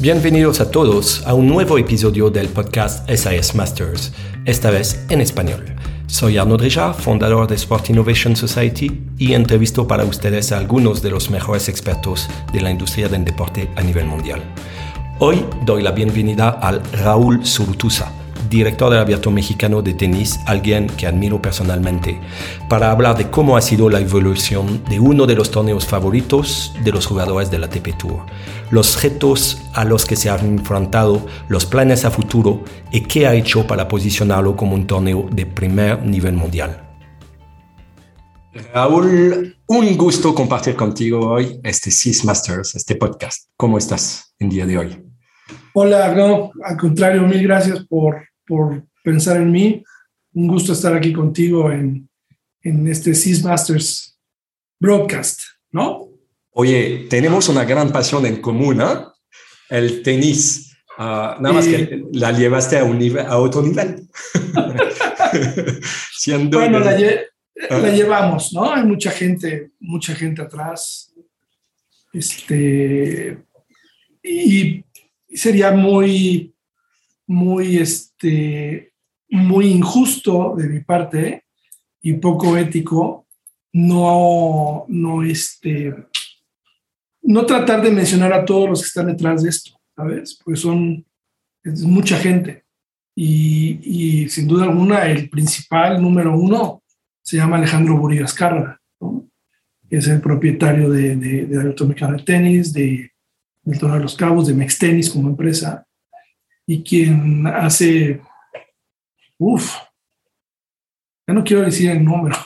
Bienvenidos a todos a un nuevo episodio del podcast SAS Masters, esta vez en español. Soy Arnaud Drija, fundador de Sport Innovation Society y entrevisto para ustedes a algunos de los mejores expertos de la industria del deporte a nivel mundial. Hoy doy la bienvenida al Raúl Surutusa, director del Abierto Mexicano de Tenis, alguien que admiro personalmente, para hablar de cómo ha sido la evolución de uno de los torneos favoritos de los jugadores de la ATP Tour, los retos a los que se han enfrentado, los planes a futuro y qué ha hecho para posicionarlo como un torneo de primer nivel mundial. Raúl, un gusto compartir contigo hoy este Six Masters, este podcast. ¿Cómo estás en día de hoy? Hola, no, al contrario, mil gracias por por pensar en mí. Un gusto estar aquí contigo en, en este Seas Masters broadcast, ¿no? Oye, tenemos una gran pasión en común, ¿eh? El tenis. Ah, nada más que la llevaste a, un nivel, a otro nivel. bueno, la, ah. la, llevamos, ¿no? Hay mucha gente, mucha gente atrás. Este, y sería muy muy, este, muy injusto de mi parte y poco ético no, no, este, no tratar de mencionar a todos los que están detrás de esto, ¿sabes? Pues son es mucha gente. Y, y, sin duda alguna, el principal número uno se llama Alejandro Burillas Carra, es el propietario de, de, de Alberto de Tenis, de, del Torneo de los Cabos, de Mex Tenis como empresa, y quien hace, uff, ya no quiero decir el número,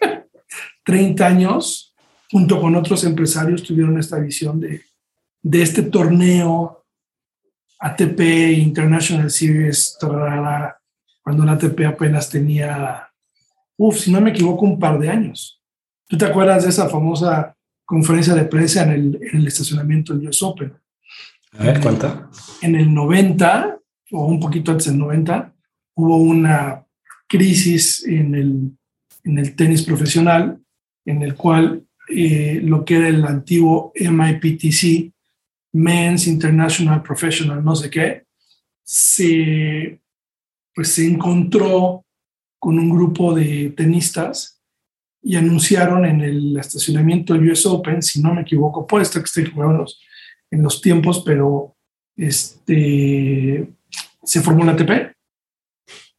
30 años, junto con otros empresarios, tuvieron esta visión de, de este torneo ATP International Series, cuando la ATP apenas tenía, uff, si no me equivoco, un par de años. ¿Tú te acuerdas de esa famosa conferencia de prensa en el, en el estacionamiento del US Open? A ver, ¿cuánta? En el 90, o un poquito antes del 90, hubo una crisis en el, en el tenis profesional, en el cual eh, lo que era el antiguo MIPTC, Men's International Professional, no sé qué, se, pues se encontró con un grupo de tenistas y anunciaron en el estacionamiento del US Open, si no me equivoco, puede estar que estoy jugando los en los tiempos, pero este, se formó la ATP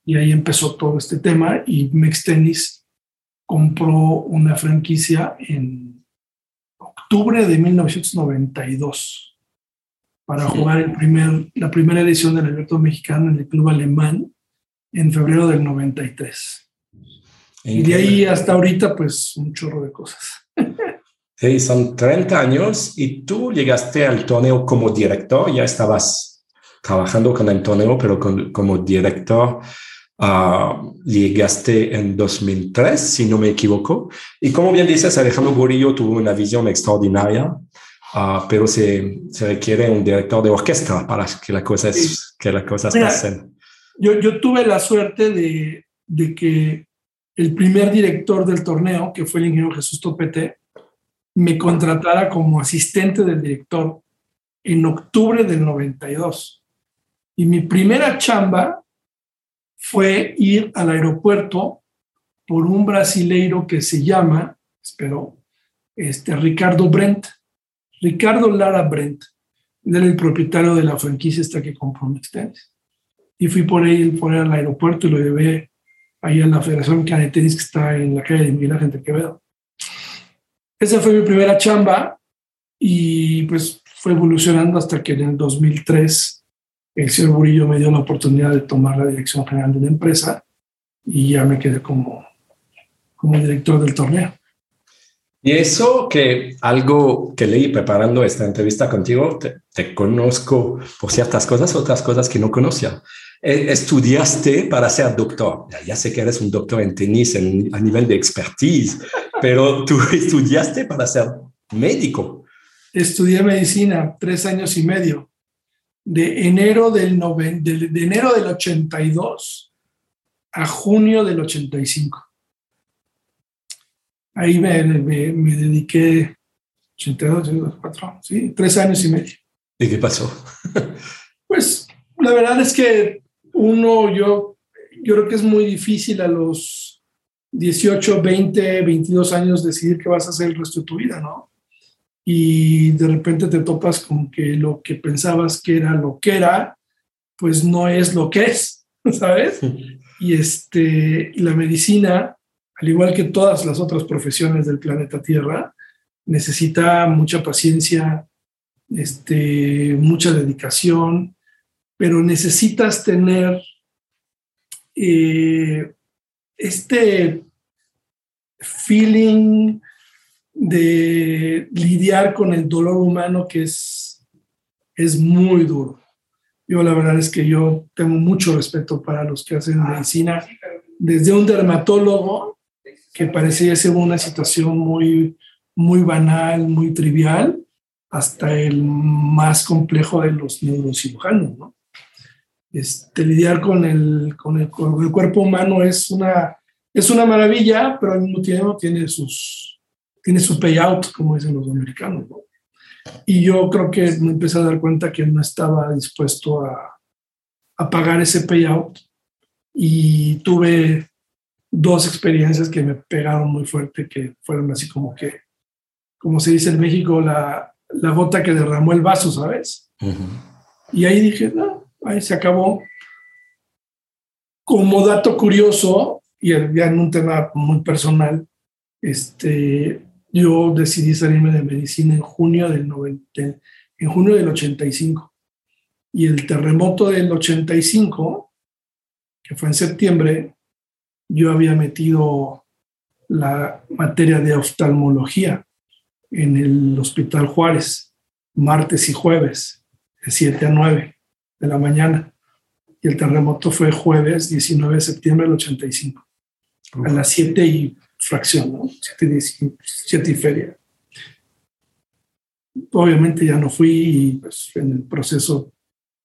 y ahí empezó todo este tema y Mex Tennis compró una franquicia en octubre de 1992 para jugar el primer, la primera edición del Alberto Mexicano en el club alemán en febrero del 93. Y de ahí hasta ahorita, pues un chorro de cosas. Sí, son 30 años y tú llegaste al torneo como director, ya estabas trabajando con el torneo, pero como director uh, llegaste en 2003, si no me equivoco. Y como bien dices, Alejandro Burillo tuvo una visión extraordinaria, uh, pero se, se, requiere un director de orquesta para que, la cosa es, que las cosas pasen. Yo, yo tuve la suerte de, de que el primer director del torneo, que fue el ingeniero Jesús Topete, me contratara como asistente del director en octubre del 92. Y mi primera chamba fue ir al aeropuerto por un brasileiro que se llama, espero, este, Ricardo Brent, Ricardo Lara Brent. Era el propietario de la franquicia esta que compró Tenis. Y fui por él, por él al aeropuerto y lo llevé ahí a la Federación de Tenis que está en la calle de Miguel Ángel Quevedo. Esa fue mi primera chamba y pues fue evolucionando hasta que en el 2003 el señor Burillo me dio la oportunidad de tomar la dirección general de la empresa y ya me quedé como, como director del torneo. Y eso que algo que leí preparando esta entrevista contigo, te, conozco por ciertas cosas, otras cosas que no conocía. E, estudiaste para ser doctor. Ya, sé que eres un doctor en tenis a nivel de expertise, pero tú estudiaste para ser médico. Estudié medicina tres años y medio, de enero del, de, enero del 82 a junio del 85. Ahí me, me, me dediqué 82, 84, sí, tres años y medio. ¿Y qué pasó? pues la verdad es que uno, yo, yo creo que es muy difícil a los 18, 20, 22 años decidir qué vas a hacer el resto de tu vida, ¿no? Y de repente te topas con que lo que pensabas que era lo que era, pues no es lo que es, ¿sabes? Y este, la medicina, al igual que todas las otras profesiones del planeta Tierra, necesita mucha paciencia, este, mucha dedicación, pero necesitas tener eh, este feeling de lidiar con el dolor humano que es, es muy duro. Yo la verdad es que yo tengo mucho respeto para los que hacen medicina, desde un dermatólogo que parecía ser una situación muy, muy banal, muy trivial, hasta el más complejo de los neurocirujanos, ¿no? Este, lidiar con el, con el, cuerpo humano es una, es una maravilla, pero al mismo tiempo tiene, sus, tiene su payout, como dicen los americanos, ¿no? Y yo creo que me empecé a dar cuenta que no estaba dispuesto a, a pagar ese payout y tuve dos experiencias que me pegaron muy fuerte, que fueron así como que, como se dice en México, la, la gota que derramó el vaso, ¿sabes? Y ahí dije, no, ahí se acabó. Como dato curioso, y ya en un tema muy personal, este, yo decidí salirme de medicina en junio del 90, en junio del 85. Y el terremoto del 85, que fue en septiembre, yo había metido la materia de oftalmología en el Hospital Juárez, martes y jueves, de 7 a 9 de la mañana. Y el terremoto fue jueves 19 de septiembre del 85, a las 7 y fracción, ¿no? 7, y feria. Obviamente ya no fui y pues, en el proceso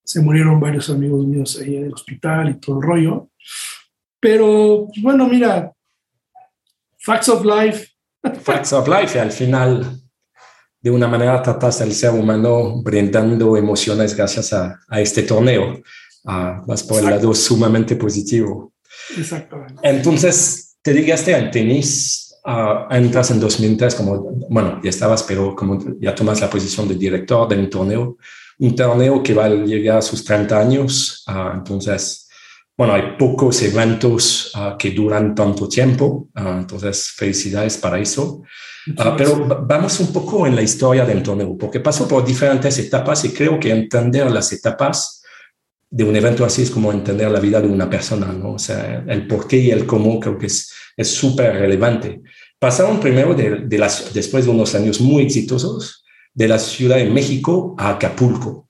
se murieron varios amigos míos ahí en el hospital y todo el rollo. Pero pues, bueno, mira, Facts of Life. Facts of Life, al final, de una manera, tratas al ser humano brindando emociones gracias a, a este torneo. Uh, vas por el lado sumamente positivo. Exactamente. Entonces, te dedicaste al tenis, uh, entras en 2003 como, bueno, ya estabas, pero como ya tomas la posición de director de un torneo, un torneo que va a llegar a sus 30 años, uh, entonces, bueno, hay pocos eventos uh, que duran tanto tiempo, entonces felicidades para eso. pero vamos un poco en la historia del torneo, porque pasó por diferentes etapas y creo que entender las etapas de un evento así es como entender la vida de una persona, ¿no? O sea, el por qué y el cómo creo que es súper relevante. Pasaron primero de, las, después de unos años muy exitosos de la Ciudad de México a Acapulco.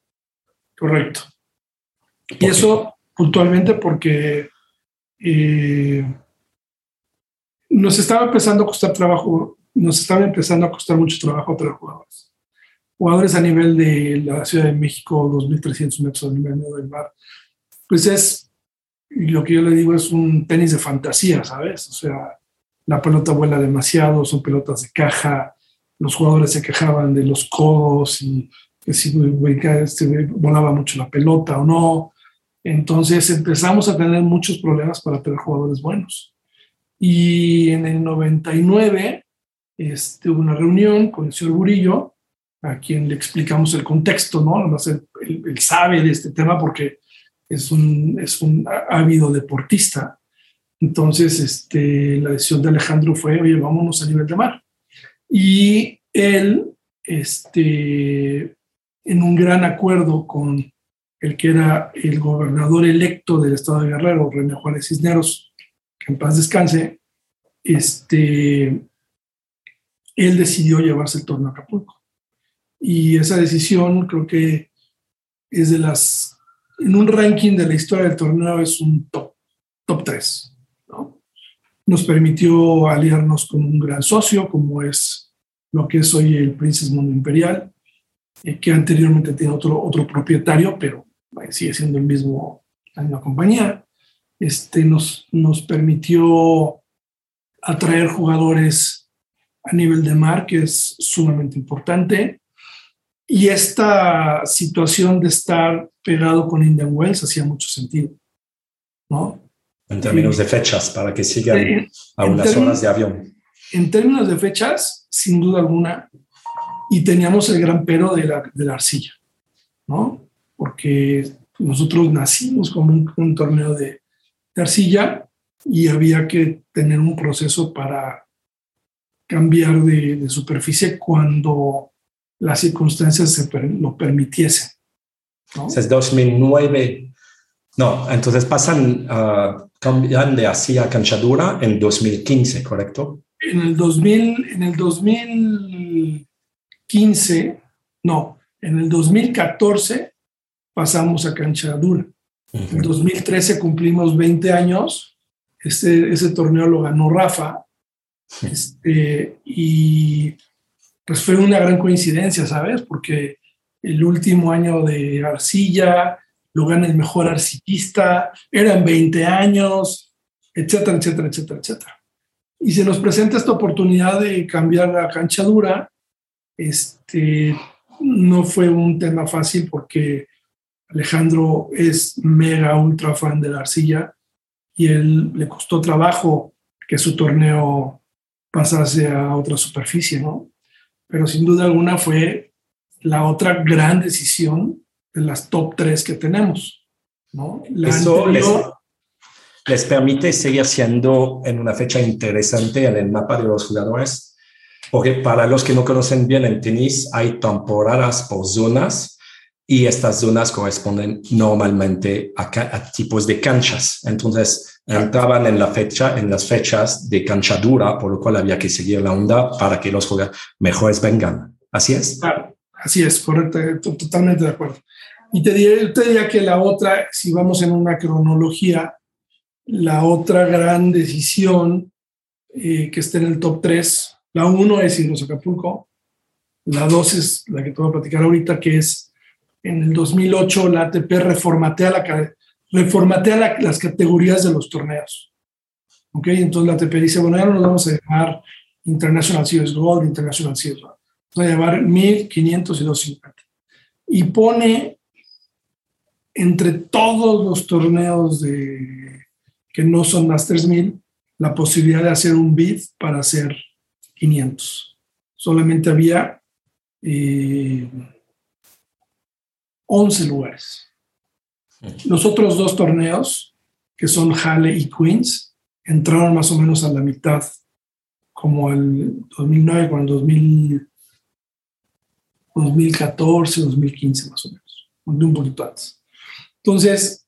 Correcto. Y eso puntualmente porque eh, nos estaba empezando a costar trabajo, nos estaba empezando a costar mucho trabajo para jugadores jugadores a nivel de la Ciudad de México, 2.300 metros a nivel del mar, pues es, lo que yo le digo es un tenis de fantasía, ¿sabes? O sea, la pelota vuela demasiado, son pelotas de caja, los jugadores se quejaban de los codos y que si este, volaba mucho la pelota o no. Entonces empezamos a tener muchos problemas para tener jugadores buenos. Y en el 99 este, hubo una reunión con el señor Burillo a quien le explicamos el contexto, ¿no? Además, él, él, sabe de este tema porque es un, es un ávido deportista. Entonces, este, la decisión de Alejandro fue, oye, vámonos a nivel de mar. Y él, este, en un gran acuerdo con el que era el gobernador electo del estado de Guerrero, René Juárez Cisneros, que en paz descanse, este, él decidió llevarse el torneo a Acapulco. Y esa decisión creo que es de las, en un ranking de la historia del torneo es un top, top 3. ¿no? Nos permitió aliarnos con un gran socio como es lo que es hoy el Princess Mundo Imperial, eh, que anteriormente tenía otro, otro propietario, pero sigue siendo el mismo, la misma compañía. Este, nos, nos permitió atraer jugadores a nivel de mar, que es sumamente importante y esta situación de estar pegado con Indian Wells hacía mucho sentido, ¿no? En términos de fechas, para que sigan a unas horas de avión. En términos de fechas, sin duda alguna, y teníamos el gran pero de la, de la arcilla, ¿no? Porque nosotros nacimos como un, torneo de, de, arcilla y había que tener un proceso para cambiar de, de superficie cuando las circunstancias se lo permitiesen. ¿no? Es 2009. No, entonces pasan, uh, cambian de arcilla a canchadura en 2015, ¿correcto? En el 2000, en el 2015, no, en el 2014 pasamos a canchadura. En 2013 cumplimos 20 años. Este, ese torneo lo ganó Rafa. Este, y pues fue una gran coincidencia, ¿sabes? Porque el último año de Arcilla lo gana el mejor arcillista, eran 20 años, etcétera, etcétera, etcétera, etcétera. Y se nos presenta esta oportunidad de cambiar la cancha dura. Este, no fue un tema fácil porque Alejandro es mega ultra fan de la arcilla y él le costó trabajo que su torneo pasase a otra superficie, ¿no? Pero sin duda alguna fue la otra gran decisión de las top tres que tenemos, ¿no? Eso les, les permite seguir siendo en una fecha interesante en el mapa de los jugadores, porque para los que no conocen bien el tenis, hay temporadas por zonas y estas zonas corresponden normalmente a, tipos de canchas. Entonces, entraban en, la fecha, en las fechas de cancha dura, por lo cual había que seguir la onda para que los jugadores mejores vengan. ¿Así es? Así es, correcto, totalmente de acuerdo. Y te diría, te diría que la otra, si vamos en una cronología, la otra gran decisión eh, que está en el top 3, la 1 es Irnos Acapulco, la 2 es la que te voy a platicar ahorita, que es en el 2008 la ATP reformatea, la, reformatea las categorías de los torneos. ¿Ok? Entonces la ATP dice, bueno, ya no nos vamos a llamar International Series Gold, International Series Gold. Vamos a llamar 1500 y 250. Y pone entre todos los torneos de, que no son Masters 1000 la posibilidad de hacer un bid para hacer 500. Solamente había eh, 11 lugares. Los otros dos torneos, que son Halle y Queens, entraron más o menos a la mitad, como el 2009 con el 2014, 2015 más o menos, un poquito antes. Entonces,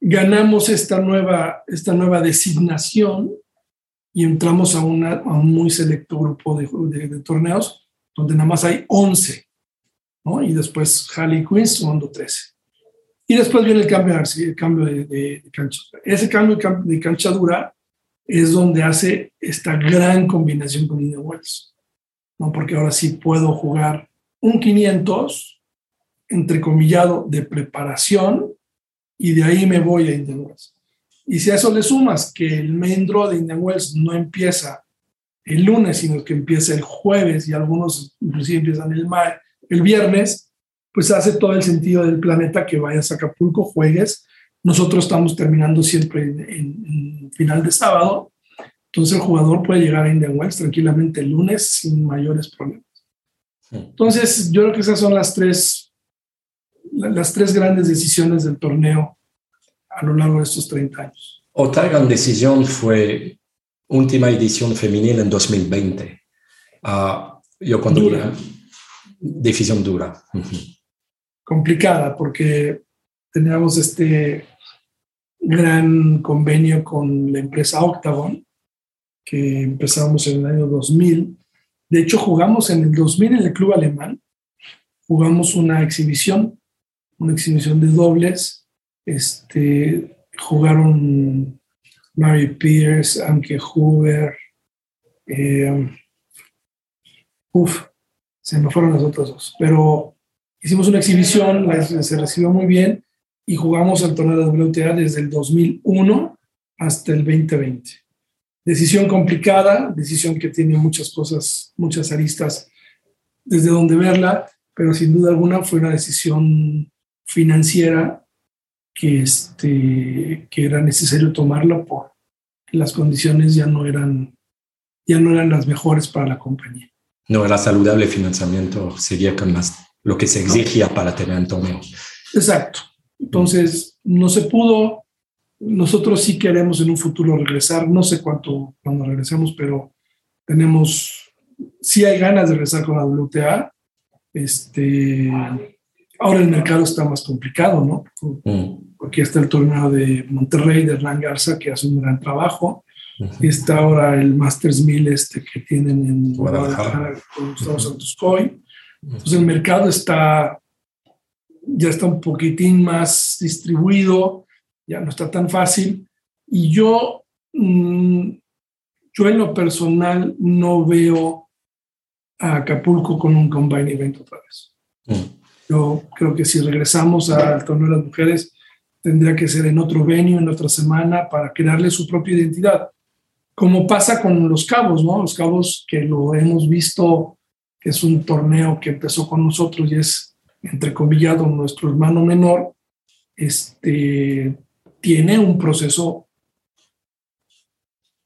ganamos esta nueva, esta nueva designación y entramos a, una, a un muy selecto grupo de, de torneos donde nada más hay 11 y después Harley Quinn sumando 13. Y después viene el cambio, el cambio de, cancha. Ese cambio de cancha dura es donde hace esta gran combinación con Indian Wells, ¿no? Porque ahora sí puedo jugar un 500 entrecomillado de preparación y de ahí me voy a Indian Wells. Y si a eso le sumas que el main draw de Indian Wells no empieza el lunes, sino que empieza el jueves y algunos inclusive empiezan el, el viernes, pues hace todo el sentido del planeta que vayas a Acapulco, juegues. Nosotros estamos terminando siempre en, final de sábado, entonces el jugador puede llegar a Indian Wells tranquilamente el lunes sin mayores problemas. Entonces, yo creo que esas son las tres, las tres grandes decisiones del torneo a lo largo de estos 30 años. Otra gran decisión fue última edición femenina en 2020. Ah, yo cuando decisión dura. Complicada, porque teníamos este gran convenio con la empresa Octagon, que empezamos en el año 2000. De hecho, jugamos en el 2000 en el club alemán, jugamos una exhibición, una exhibición de dobles. Este, jugaron Mary Pierce, Anke Huber, eh, uf, se me fueron las otras dos. Pero hicimos una exhibición, se recibió muy bien y jugamos el torneo de WTA desde el 2001 hasta el 2020. Decisión complicada, decisión que tiene muchas cosas, muchas aristas desde donde verla, pero sin duda alguna fue una decisión financiera que, este, que era necesario tomarla porque las condiciones ya no eran ya no eran las mejores para la compañía. No era saludable financiamiento, seguía con más, lo que se exigía para tener un torneo. Exacto. Entonces, no se pudo. Nosotros sí queremos en un futuro regresar. No sé cuánto cuando regresemos, pero tenemos, sí hay ganas de regresar con la WTA. Este, ahora el mercado está más complicado, ¿no? Mm. Porque está el torneo de Monterrey, de Hernán Garza, que hace un gran trabajo. Está ahora el Masters 1000 este, que tienen en Guadalajara con Gustavo Santos Coy. Entonces el mercado está, ya está un poquitín más distribuido, ya no está tan fácil. Y yo, mm, yo en lo personal no veo a Acapulco con un combine event otra vez. Mm. Yo creo que si regresamos al torneo de las mujeres, tendría que ser en otro venue, en otra semana, para crearle su propia identidad como pasa con los cabos, ¿no? Los cabos que lo hemos visto, que es un torneo que empezó con nosotros y es, entrecomillado, nuestro hermano menor, este, tiene un proceso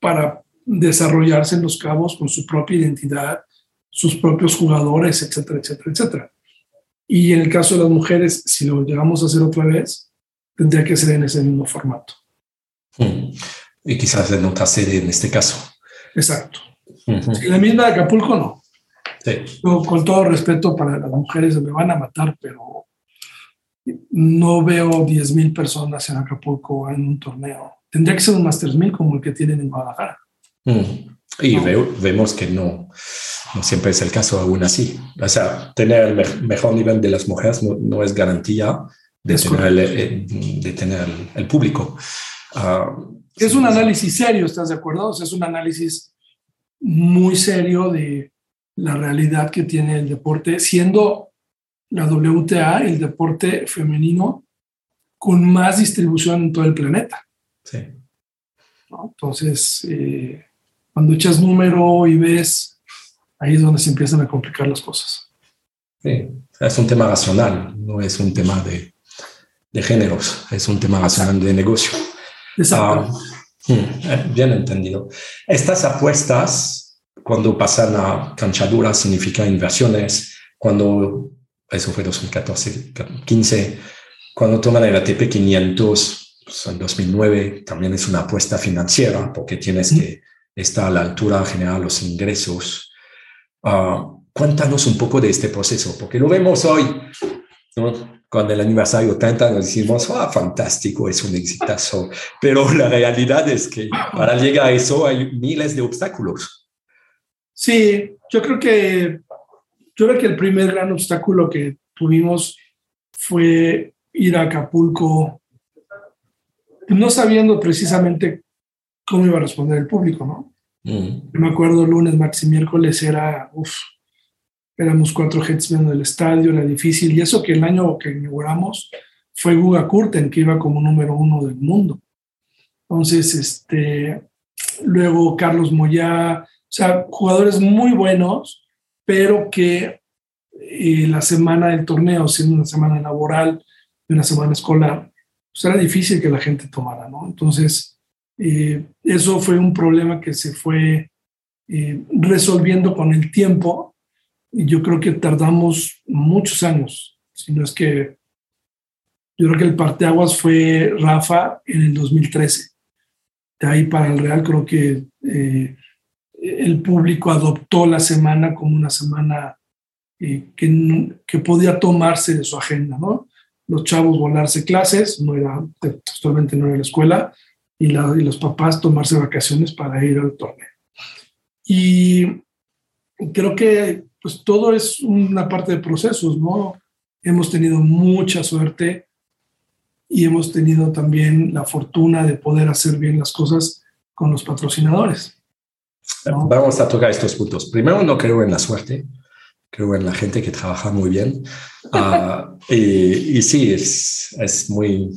para desarrollarse en los cabos con su propia identidad, sus propios jugadores, etcétera, etcétera, etcétera. Y en el caso de las mujeres, si lo llegamos a hacer otra vez, tendría que ser en ese mismo formato. Y quizás en otra sede en este caso. Exacto. la misma de Acapulco no. Sí. con todo respeto para las mujeres, me van a matar, pero no veo 10.000 personas en Acapulco en un torneo. Tendría que ser un Masters 1000 como el que tienen en Guadalajara. Y vemos que no, no siempre es el caso aún así. O sea, tener el mejor nivel de las mujeres no, es garantía de tener, el, eh, de tener el, público. Ah, es un análisis serio, ¿estás de acuerdo? es un análisis muy serio de la realidad que tiene el deporte, siendo la WTA el deporte femenino con más distribución en todo el planeta. Sí. Entonces, eh, cuando echas número y ves, ahí es donde se empiezan a complicar las cosas. Sí, es un tema racional, no es un tema de, de géneros, es un tema racional de negocio. Exacto. Ah, hmm, eh, bien entendido. Estas apuestas, cuando pasan a canchadura, significan inversiones. Cuando, eso fue 2014, 15, cuando toman el ATP 500 pues, en 2009, también es una apuesta financiera porque tienes que estar a la altura generar los ingresos. Ah, cuéntanos un poco de este proceso, porque lo vemos hoy. ¿no? Con el aniversario 30 nos decimos, ah, fantástico, es un exitazo. Pero la realidad es que para llegar a eso hay miles de obstáculos. Sí, yo creo que, yo creo que el primer gran obstáculo que tuvimos fue ir a Acapulco, no sabiendo precisamente cómo iba a responder el público, ¿no? Mm. Me acuerdo lunes, martes y miércoles era, uff, éramos cuatro gentes viendo el estadio, era difícil. Y eso que el año que inauguramos fue Guga Kurten, que iba como número uno del mundo. Entonces, este, luego Carlos Moyá, o sea, jugadores muy buenos, pero que eh, la semana del torneo, siendo una semana laboral una semana escolar, pues era difícil que la gente tomara, ¿no? Entonces, eh, eso fue un problema que se fue eh, resolviendo con el tiempo yo creo que tardamos muchos años, si no es que yo creo que el parteaguas fue Rafa en el 2013. De ahí para el Real creo que eh, el público adoptó la semana como una semana eh, que, que, podía tomarse de su agenda, ¿no? Los chavos volarse clases, no era, actualmente no era la escuela, y, la, y los papás tomarse vacaciones para ir al torneo. Y creo que pues todo es una parte de procesos, ¿no? Hemos tenido mucha suerte y hemos tenido también la fortuna de poder hacer bien las cosas con los patrocinadores. Vamos a tocar estos puntos. Primero, no creo en la suerte, creo en la gente que trabaja muy bien. Ah, y, y, sí, es, es muy,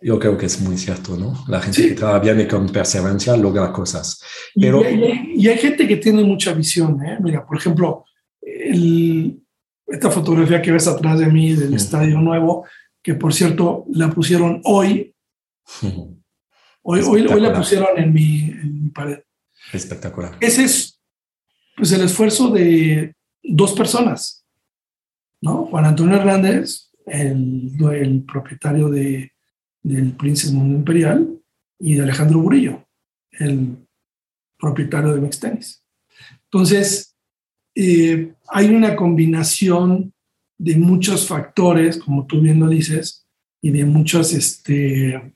yo creo que es muy cierto, ¿no? La gente que trabaja bien y con perseverancia logra cosas. Pero... Y, hay, gente que tiene mucha visión, ¿eh? Mira, por ejemplo, el, esta fotografía que ves atrás de mí del estadio nuevo, que por cierto la pusieron hoy. Hoy, hoy, hoy, la pusieron en mi, en mi pared. Espectacular. Ese es pues, el esfuerzo de dos personas, ¿no? Juan Antonio Hernández, el, el propietario de, del Príncipe Mundo Imperial, y de Alejandro Burillo, el propietario de Mextenis. Entonces, eh, hay una combinación de muchos factores, como tú bien lo dices, y de muchas, este,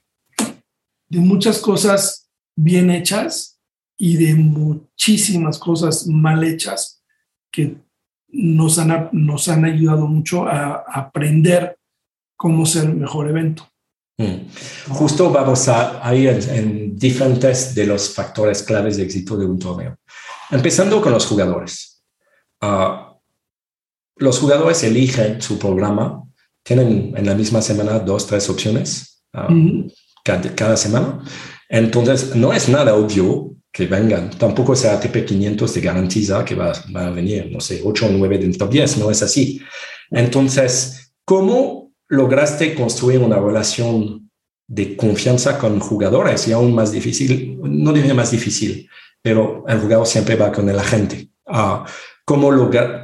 de muchas cosas bien hechas y de muchísimas cosas mal hechas que nos han, nos han ayudado mucho a, aprender cómo ser el mejor evento. Mm. Justo vamos a, ir en, diferentes de los factores claves de éxito de un torneo. Empezando con los jugadores. Ah, los jugadores eligen su programa, tienen en la misma semana dos, tres opciones ah, cada, semana. Entonces, no es nada obvio que vengan. Tampoco ese ATP 500 te garantiza que va, a venir, no sé, 8 o 9 del top 10, no es así. Entonces, ¿cómo lograste construir una relación de confianza con jugadores y aún más difícil, no diría más difícil, pero el jugador siempre va con el agente. Ah, ¿cómo,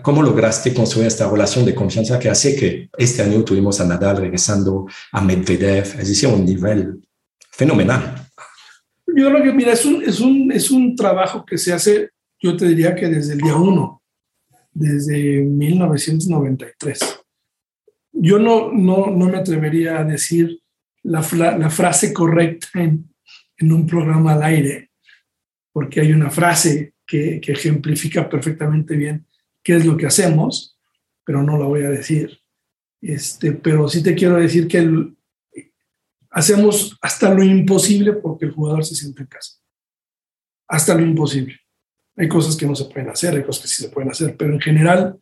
¿Cómo lograste construir esta relación de confianza que hace que este año tuvimos a Nadal regresando a Medvedev, es decir, un nivel fenomenal? Yo creo que, mira, es un, es un, es un trabajo que se hace, yo te diría que desde el día uno, desde 1993. Yo no, no, no me atrevería a decir la, la frase correcta en, en un programa al aire, porque hay una frase que, que, ejemplifica perfectamente bien qué es lo que hacemos, pero no la voy a decir. Este, pero sí te quiero decir que hacemos hasta lo imposible porque el jugador se siente en casa. Hasta lo imposible. Hay cosas que no se pueden hacer, hay cosas que sí se pueden hacer, pero en general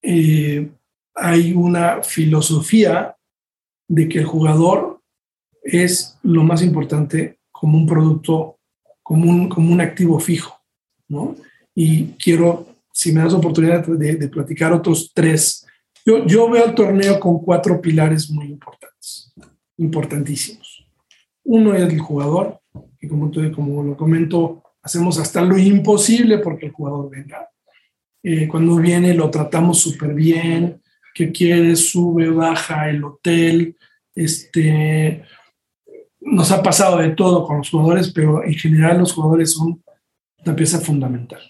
eh, hay una filosofía de que el jugador es lo más importante como un producto como un, como un activo fijo, ¿no? Y quiero, si me das oportunidad de, de platicar otros tres, yo, yo veo el torneo con cuatro pilares muy importantes, importantísimos. Uno es el jugador, y como, como lo comento, hacemos hasta lo imposible porque el jugador venga. Eh, cuando viene lo tratamos súper bien, que quiere, sube, baja, el hotel, este, nos ha pasado de todo con los jugadores, pero en general los jugadores son una pieza fundamental.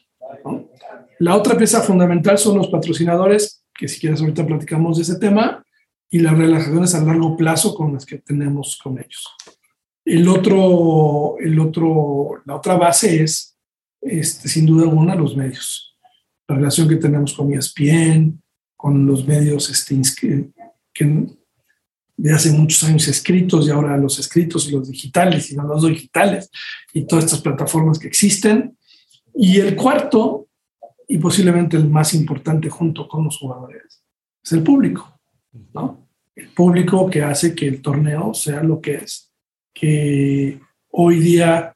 La otra pieza fundamental son los patrocinadores, que si quieres ahorita platicamos de ese tema, y las relaciones a largo plazo con las que tenemos con ellos. El otro, el otro, la otra base es, este, sin duda alguna, los medios. La relación que tenemos con ESPN, con los medios este, que, de hace muchos años escritos y ahora los escritos y los digitales y no los digitales y todas estas plataformas que existen. Y el cuarto, y posiblemente el más importante junto con los jugadores, es el público, ¿no? El público que hace que el torneo sea lo que es, que hoy día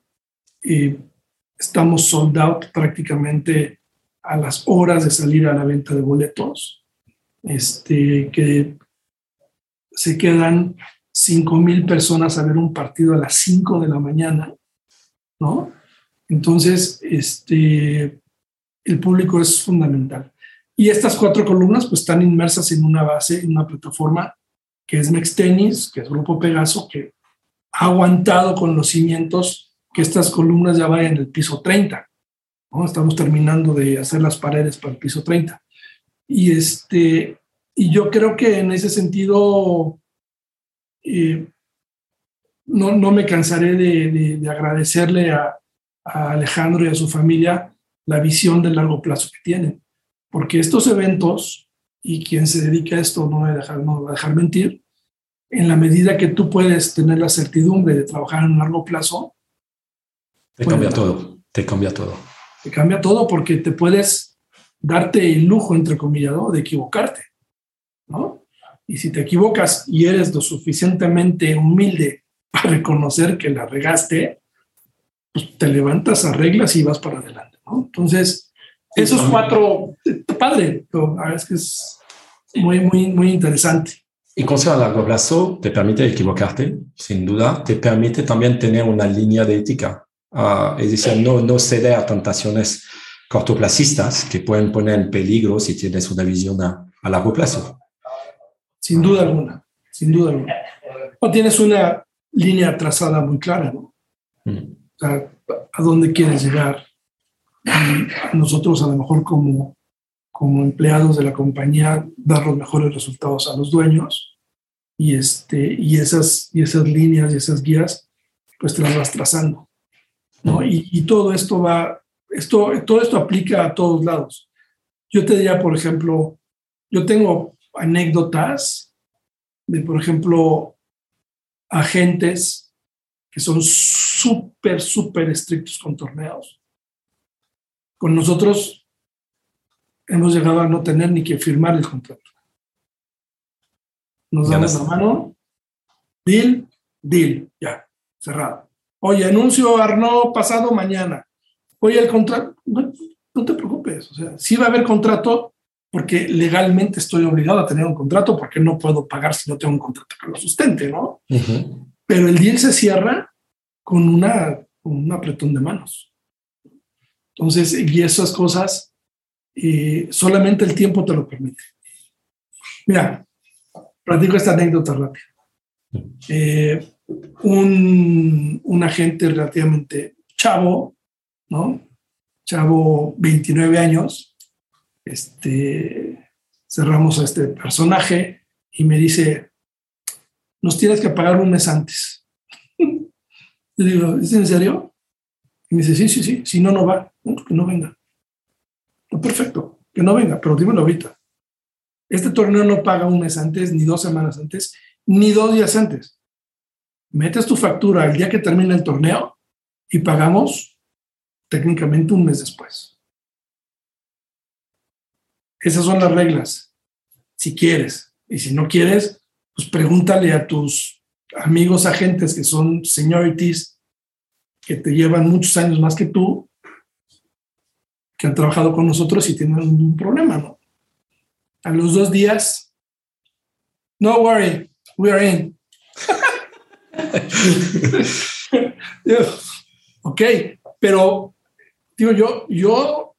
eh, estamos sold out prácticamente a las horas de salir a la venta de boletos, este, que se quedan 5 mil personas a ver un partido a las 5 de la mañana, ¿no? Entonces, este, el público es fundamental. Y estas cuatro columnas pues están inmersas en una base, en una plataforma que es Mextenis, que es Grupo Pegaso, que ha aguantado con los cimientos que estas columnas ya vayan el piso 30. ¿no? Estamos terminando de hacer las paredes para el piso 30. Y, este, y yo creo que en ese sentido eh, no, no, me cansaré de, de, agradecerle a, a, Alejandro y a su familia la visión de largo plazo que tienen, porque estos eventos, y quien se dedica a esto no va a dejar, no va a dejar mentir, en la medida que tú puedes tener la certidumbre de trabajar en un largo plazo, te cambia todo, te cambia todo. Te cambia todo porque te puedes darte el lujo, entre comillas, de equivocarte. ¿no? Y si te equivocas y eres lo suficientemente humilde para reconocer que la regaste, pues te levantas, arreglas y vas para adelante, ¿no? Entonces, esos cuatro, padre, es que es... muy, muy, muy interesante. Y consejo a largo plazo te permite equivocarte, sin duda, te permite también tener una línea de ética, uh, es decir, no, no ceder a tentaciones cortoplacistas que pueden poner en peligro si tienes una visión a, a largo plazo. Sin duda alguna, sin duda alguna. O tienes una línea trazada muy clara, ¿no? Mm. O sea, a dónde quieres llegar. Y nosotros a lo mejor como, como empleados de la compañía dar los mejores resultados a los dueños y, este, y, esas, y esas líneas y esas guías, pues te las vas trazando. ¿no? Mm. Y, y todo esto va esto, todo esto aplica a todos lados. Yo te diría, por ejemplo, yo tengo anécdotas de, por ejemplo, agentes que son súper, súper estrictos con torneos. Con nosotros hemos llegado a no tener ni que firmar el contrato. Nos damos la mano, deal, deal, ya, cerrado. Oye, anuncio Arnaud pasado mañana oye, el contrato, no, te preocupes, o sea, sí va a haber contrato porque legalmente estoy obligado a tener un contrato porque no puedo pagar si no tengo un contrato que lo sustente, ¿no? Pero el deal se cierra con, una, un apretón de manos. Entonces, y esas cosas, eh, solamente el tiempo te lo permite. Mira, platico esta anécdota rápida. Eh, un, un agente relativamente chavo ¿no? Chavo, 29 años, este, cerramos a este personaje y me dice, nos tienes que pagar un mes antes. Le digo, ¿es en serio? Y me dice, sí, sí, sí, si no, no va, que no venga. No, perfecto, que no venga, pero dímelo ahorita. Este torneo no paga un mes antes, ni dos semanas antes, ni dos días antes. Metes tu factura el día que termina el torneo y pagamos técnicamente un mes después. Esas son las reglas, si quieres. Y si no quieres, pues pregúntale a tus amigos agentes que son seniorities, que te llevan muchos años más que tú, que han trabajado con nosotros y tienen un problema, ¿no? A los dos días, no worry, we are in. ok, pero digo, yo, yo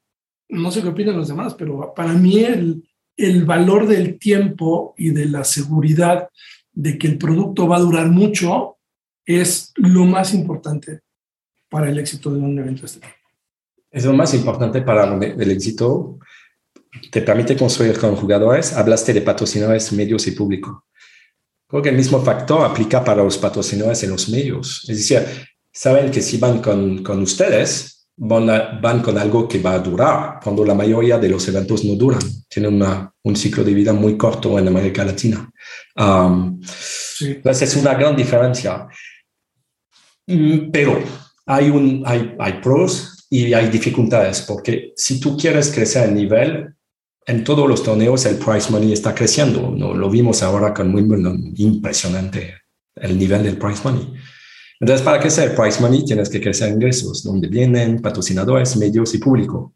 no sé qué opinan los demás, pero para mí el, el valor del tiempo y de la seguridad de que el producto va a durar mucho es lo más importante para el éxito de un evento este Es lo más importante para el éxito. Te permite construir con jugadores. Hablaste de patrocinadores, medios y público. Creo que el mismo factor aplica para los patrocinadores en los medios. Es decir, saben que si van con, con ustedes, van, con algo que va a durar, cuando la mayoría de los eventos no duran, tienen un ciclo de vida muy corto en América Latina. Entonces es una gran diferencia. Mm, pero hay, un, hay, hay pros y hay dificultades, porque si tú quieres crecer el nivel, en todos los torneos el price money está creciendo. ¿no? Lo vimos ahora con Wimbledon, impresionante el nivel del price money. Entonces, para crecer price money tienes que crecer ingresos, donde vienen patrocinadores, medios y público.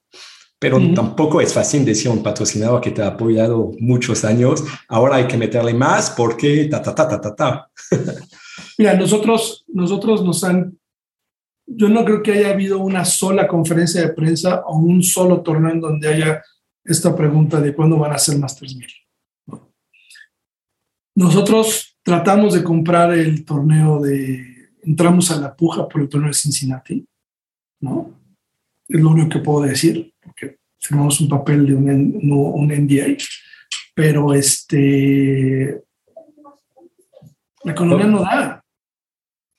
Pero tampoco es fácil decir a un patrocinador que te ha apoyado muchos años, ahora hay que meterle más porque ta, ta, ta, ta, ta, ta. Mira, nosotros, nosotros nos han, yo no creo que haya habido una sola conferencia de prensa o un solo torneo en donde haya esta pregunta de cuándo van a ser Masters 1000. Nosotros tratamos de comprar el torneo de entramos a la puja por el torneo de Cincinnati, ¿no? Es lo único que puedo decir, porque firmamos un papel de un, un NDA, pero este, la economía no da,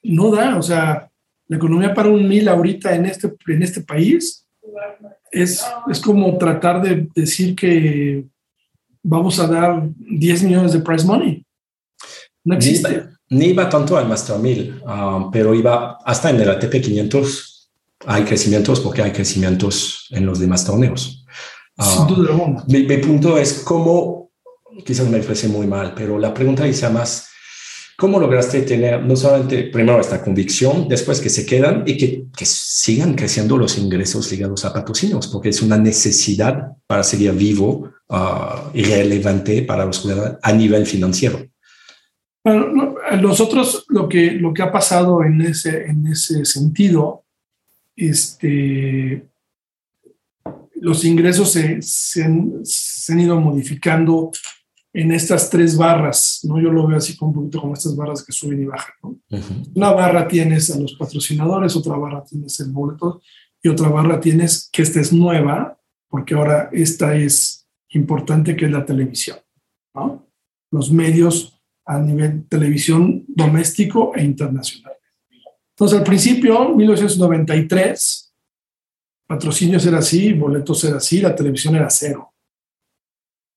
no da, o sea, la economía para un mil ahorita en este, en este país es, es como tratar de decir que vamos a dar 10 millones de prize money. No existe ni iba tanto al Master 1000, ah, pero iba hasta en el ATP 500. Hay crecimientos porque hay crecimientos en los demás torneos. Sin duda ah, mi, mi, punto es cómo, quizás me expresé muy mal, pero la pregunta dice más, ¿cómo lograste tener no solamente primero esta convicción, después que se quedan y que, que sigan creciendo los ingresos ligados a patrocinios? Porque es una necesidad para seguir vivo uh, irrelevante para los jugadores a nivel financiero. Bueno, nosotros lo que, lo que ha pasado en ese, en ese sentido, este, los ingresos se, se, han, se, han, ido modificando en estas tres barras, ¿no? Yo lo veo así como un poquito como estas barras que suben y bajan, ¿no? Uh -huh. Una barra tienes a los patrocinadores, otra barra tienes el boleto y otra barra tienes que esta es nueva, porque ahora esta es importante, que es la televisión, ¿no? Los medios a nivel televisión doméstico e internacional. Entonces, al principio, 1993, patrocinios era así, boletos era así, la televisión era cero.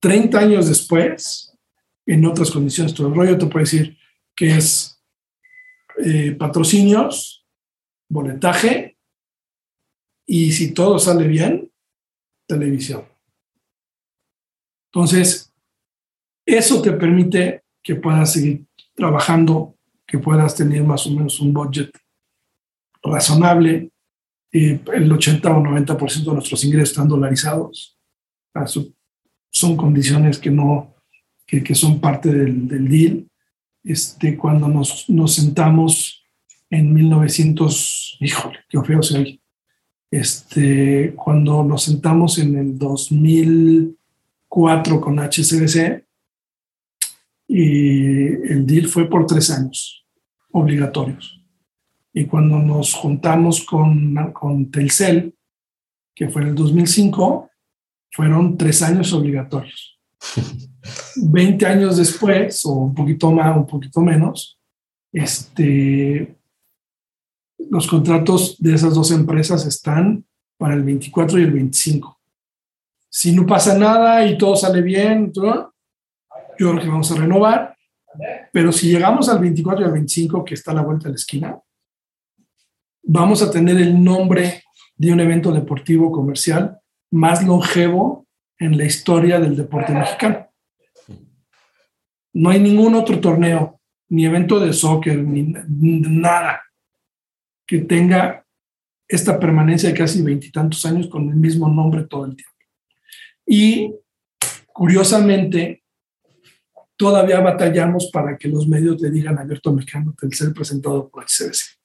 30 años después, en otras condiciones, todo el rollo te puede decir que es eh, patrocinios, boletaje y si todo sale bien, televisión. Entonces, eso te permite que puedas seguir trabajando, que puedas tener más o menos un budget razonable. Eh, el 80 o 90% de nuestros ingresos están dolarizados. Eso son condiciones que no, que, que son parte del, del, deal. Este, cuando nos, nos sentamos en 1900, híjole, qué feo se oye. Este, cuando nos sentamos en el 2004 con HCBC, y el deal fue por tres años obligatorios. Y cuando nos juntamos con, con Telcel, que fue en el 2005, fueron tres años obligatorios. 20 años después, o un poquito más, un poquito menos, este, los contratos de esas dos empresas están para el 24 y el 25. Si no pasa nada y todo sale bien, ¿no? Yo creo que vamos a renovar, pero si llegamos al 24 y al 25, que está a la vuelta de la esquina, vamos a tener el nombre de un evento deportivo comercial más longevo en la historia del deporte mexicano. No hay ningún otro torneo, ni evento de soccer, ni nada que tenga esta permanencia de casi veintitantos años con el mismo nombre todo el tiempo. Y curiosamente, todavía batallamos para que los medios le digan abierto mexicano ser presentado por HCBC.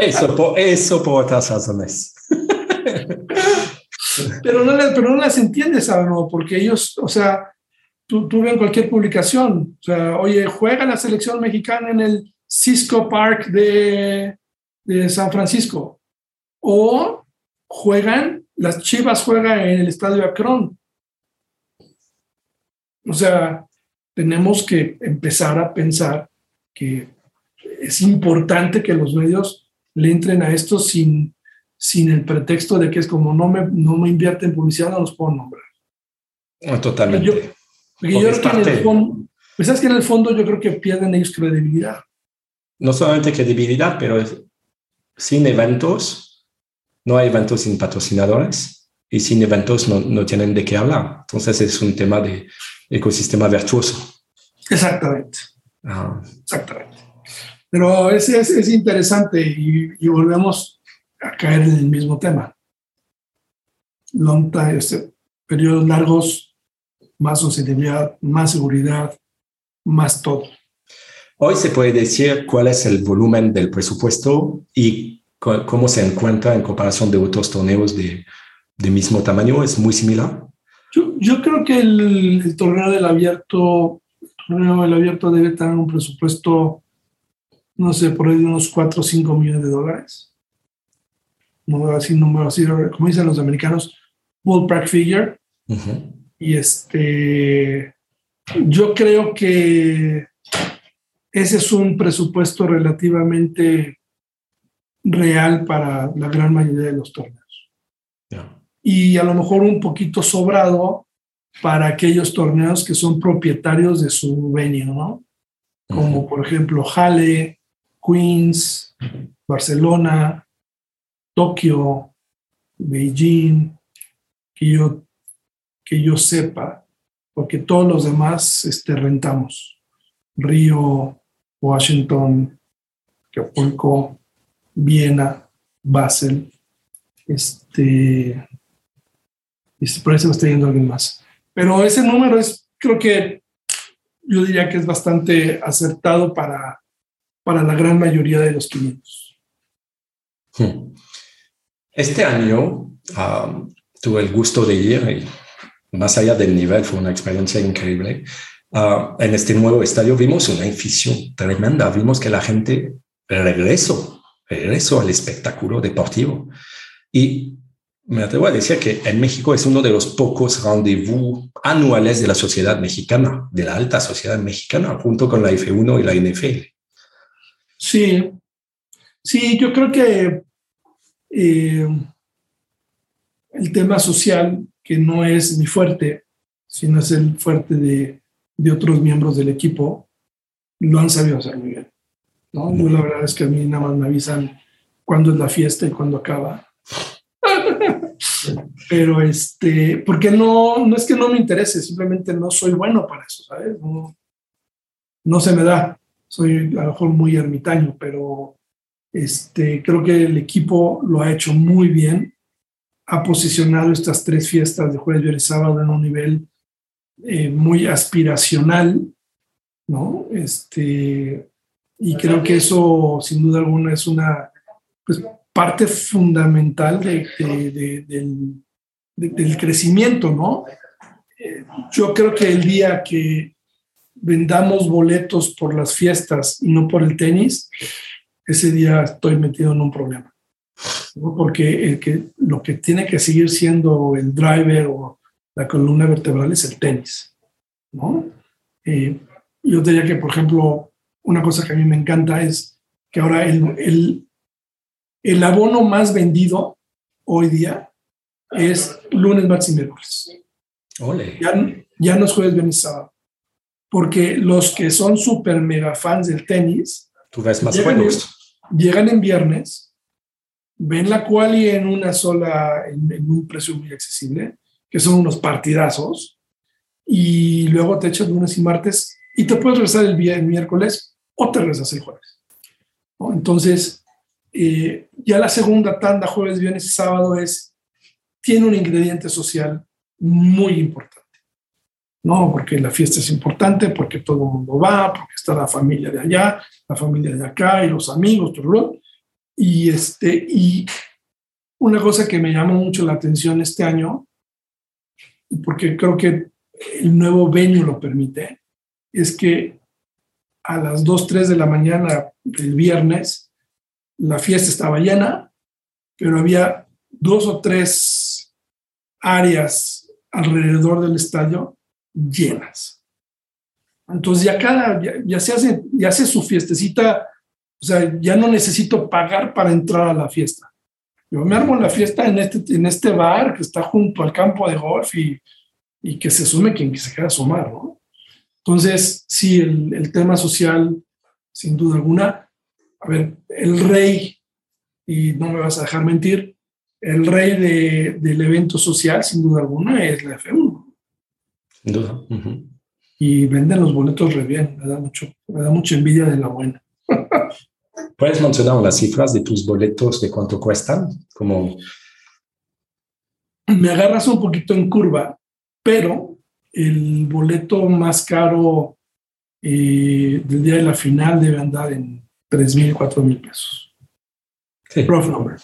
Eso por, eso por otras razones. pero, no, pero no las entiendes, no porque ellos, o sea, tú, tú ves cualquier publicación, o sea, oye, juega la selección mexicana en el Cisco Park de, de San Francisco, o juegan, las Chivas juegan en el Estadio Akron. O sea, tenemos que empezar a pensar que es importante que los medios le entren a esto sin, sin el pretexto de que es como no me, no me invierte en publicidad, no los puedo nombrar. No, totalmente. Yo, porque yo creo que en el fondo, pues es que en el fondo yo creo que pierden ellos credibilidad. No solamente credibilidad, pero sin eventos, no hay eventos sin patrocinadores y sin eventos no, no tienen de qué hablar. Entonces es un tema de ecosistema virtuoso. Exactamente. Ah. Exactamente. Pero es, es, es interesante y, y, volvemos a caer en el mismo tema. Long time, este, periodos largos, más sostenibilidad, más seguridad, más todo. Hoy se puede decir cuál es el volumen del presupuesto y cómo se encuentra en comparación de otros torneos de, de mismo tamaño. ¿Es muy similar? Yo, yo creo que el, el, torneo del abierto, el torneo del abierto debe tener un presupuesto, no sé, por ahí de unos 4 o 5 millones de dólares. No así, número así, como dicen los americanos, ballpark figure. Uh -huh. Y este, yo creo que ese es un presupuesto relativamente real para la gran mayoría de los torneos y a lo mejor un poquito sobrado para aquellos torneos que son propietarios de su venue, ¿no? Como uh -huh. por ejemplo Halle, Queens, uh -huh. Barcelona, Tokio, Beijing, que yo, que yo sepa, porque todos los demás este, rentamos. Río, Washington, Acapulco, Viena, Basel, este, y por eso me está yendo alguien más. pero ese número es, creo que yo diría que es bastante acertado para, para la gran mayoría de los 500. Hmm. Este año um, tuve el gusto de ir y más allá del nivel fue una experiencia increíble. Uh, en este nuevo estadio vimos una afición tremenda, vimos que la gente regresó, regresó al espectáculo deportivo. Y me atrevo a decir que en México es uno de los pocos rendezvous anuales de la sociedad mexicana, de la alta sociedad mexicana, junto con la F1 y la NFL. Sí, sí, yo creo que eh, el tema social, que no es mi fuerte, sino es el fuerte de, de otros miembros del equipo, lo han sabido hacer muy bien. ¿no? la verdad es que a mí nada más me avisan cuándo es la fiesta y cuándo acaba. Pero este, porque no, no es que no me interese, simplemente no soy bueno para eso, ¿sabes? No, no se me da. Soy a lo mejor muy ermitaño, pero este, creo que el equipo lo ha hecho muy bien. Ha posicionado estas tres fiestas de jueves, viernes y sábado en un nivel eh, muy aspiracional, ¿no? Este, y creo que eso, sin duda alguna, es una pues, parte fundamental de, del, del, crecimiento, ¿no? Eh, yo creo que el día que vendamos boletos por las fiestas y no por el tenis, ese día estoy metido en un problema. Porque lo que tiene que seguir siendo el driver o la columna vertebral es el tenis. ¿no? Eh, yo diría que, por ejemplo, una cosa que a mí me encanta es que ahora el, el, el abono más vendido hoy día es lunes, martes y miércoles. Ya, ya no es jueves, viernes y sábado. Porque los que son súper mega fans del tenis. Tú ves más llegan, llegan en viernes, ven la quali en una sola, en, en, un precio muy accesible, que son unos partidazos, y luego te echas lunes y martes y te puedes regresar el, el miércoles o te regresas el jueves. ¿no? Entonces, eh, ya la segunda tanda, jueves, viernes y sábado, es, tiene un ingrediente social muy importante. No, porque la fiesta es importante, porque todo el mundo va, porque está la familia de allá, la familia de acá y los amigos, todo, y este y una cosa que me llamó mucho la atención este año, porque creo que el nuevo venue lo permite, es que a las 2, 3 de la mañana del viernes la fiesta estaba llena, pero había dos o tres áreas alrededor del estadio llenas. Entonces ya cada, ya, se hace, ya hace su fiestecita, o sea, ya no necesito pagar para entrar a la fiesta. Yo me armo la fiesta en este, en este bar que está junto al campo de golf y, y que se sume quien se quiera sumar, ¿no? Entonces, sí, el, el tema social, sin duda alguna, a ver, el rey, y no me vas a dejar mentir, el rey de, del evento social, sin duda alguna, es la F1. Sin duda. Y venden los boletos re bien, me da, mucho, me da mucha envidia de la buena. ¿Puedes mencionar las cifras de tus boletos, de cuánto cuestan? Como... Me agarras un poquito en curva, pero el boleto más caro eh, del día de la final debe andar en 3 mil, 4 mil pesos. Sí. Rough number,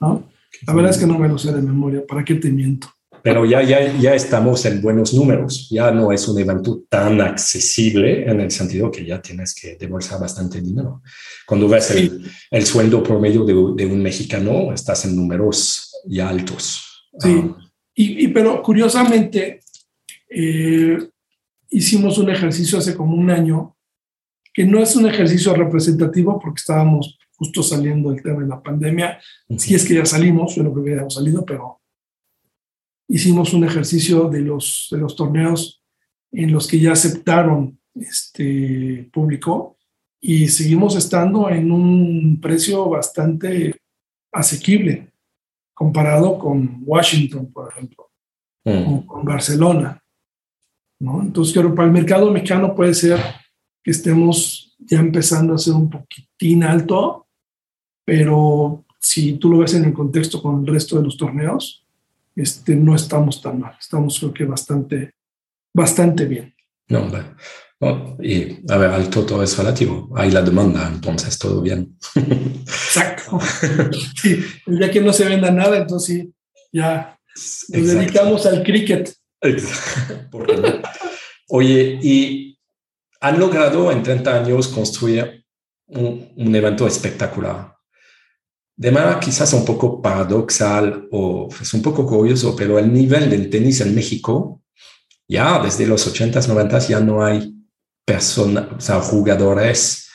¿no? La verdad es que no me lo sé de memoria, ¿para qué te miento? Pero ya, ya, ya estamos en buenos números, ya no es un evento tan accesible en el sentido que ya tienes que debolsar bastante dinero. Cuando ves sí. el, el, sueldo promedio de, de, un mexicano, estás en números ya altos. Sí, um, y, y, pero curiosamente, eh, hicimos un ejercicio hace como un año que no es un ejercicio representativo porque estábamos justo saliendo del tema de la pandemia. Si es que ya salimos, yo no creo que hayamos salido, pero hicimos un ejercicio de los, de los torneos en los que ya aceptaron este público y seguimos estando en un precio bastante asequible comparado con Washington, por ejemplo, mm. o con Barcelona. ¿no? Entonces, creo que para el mercado mexicano puede ser que estemos ya empezando a ser un poquitín alto, pero si tú lo ves en el contexto con el resto de los torneos, este, no estamos tan mal, estamos creo que bastante, bastante bien. No, y a ver, al todo es relativo. Hay la demanda, entonces todo bien. Exacto. Sí, ya que no se venda nada, entonces sí, ya nos dedicamos al cricket. Oye, y han logrado en 30 años construir un, evento espectacular. De manera quizás un poco paradoxal o es un poco curioso, pero el nivel del tenis en México, ya desde los 80s, 90s, ya no hay personas, o sea, jugadores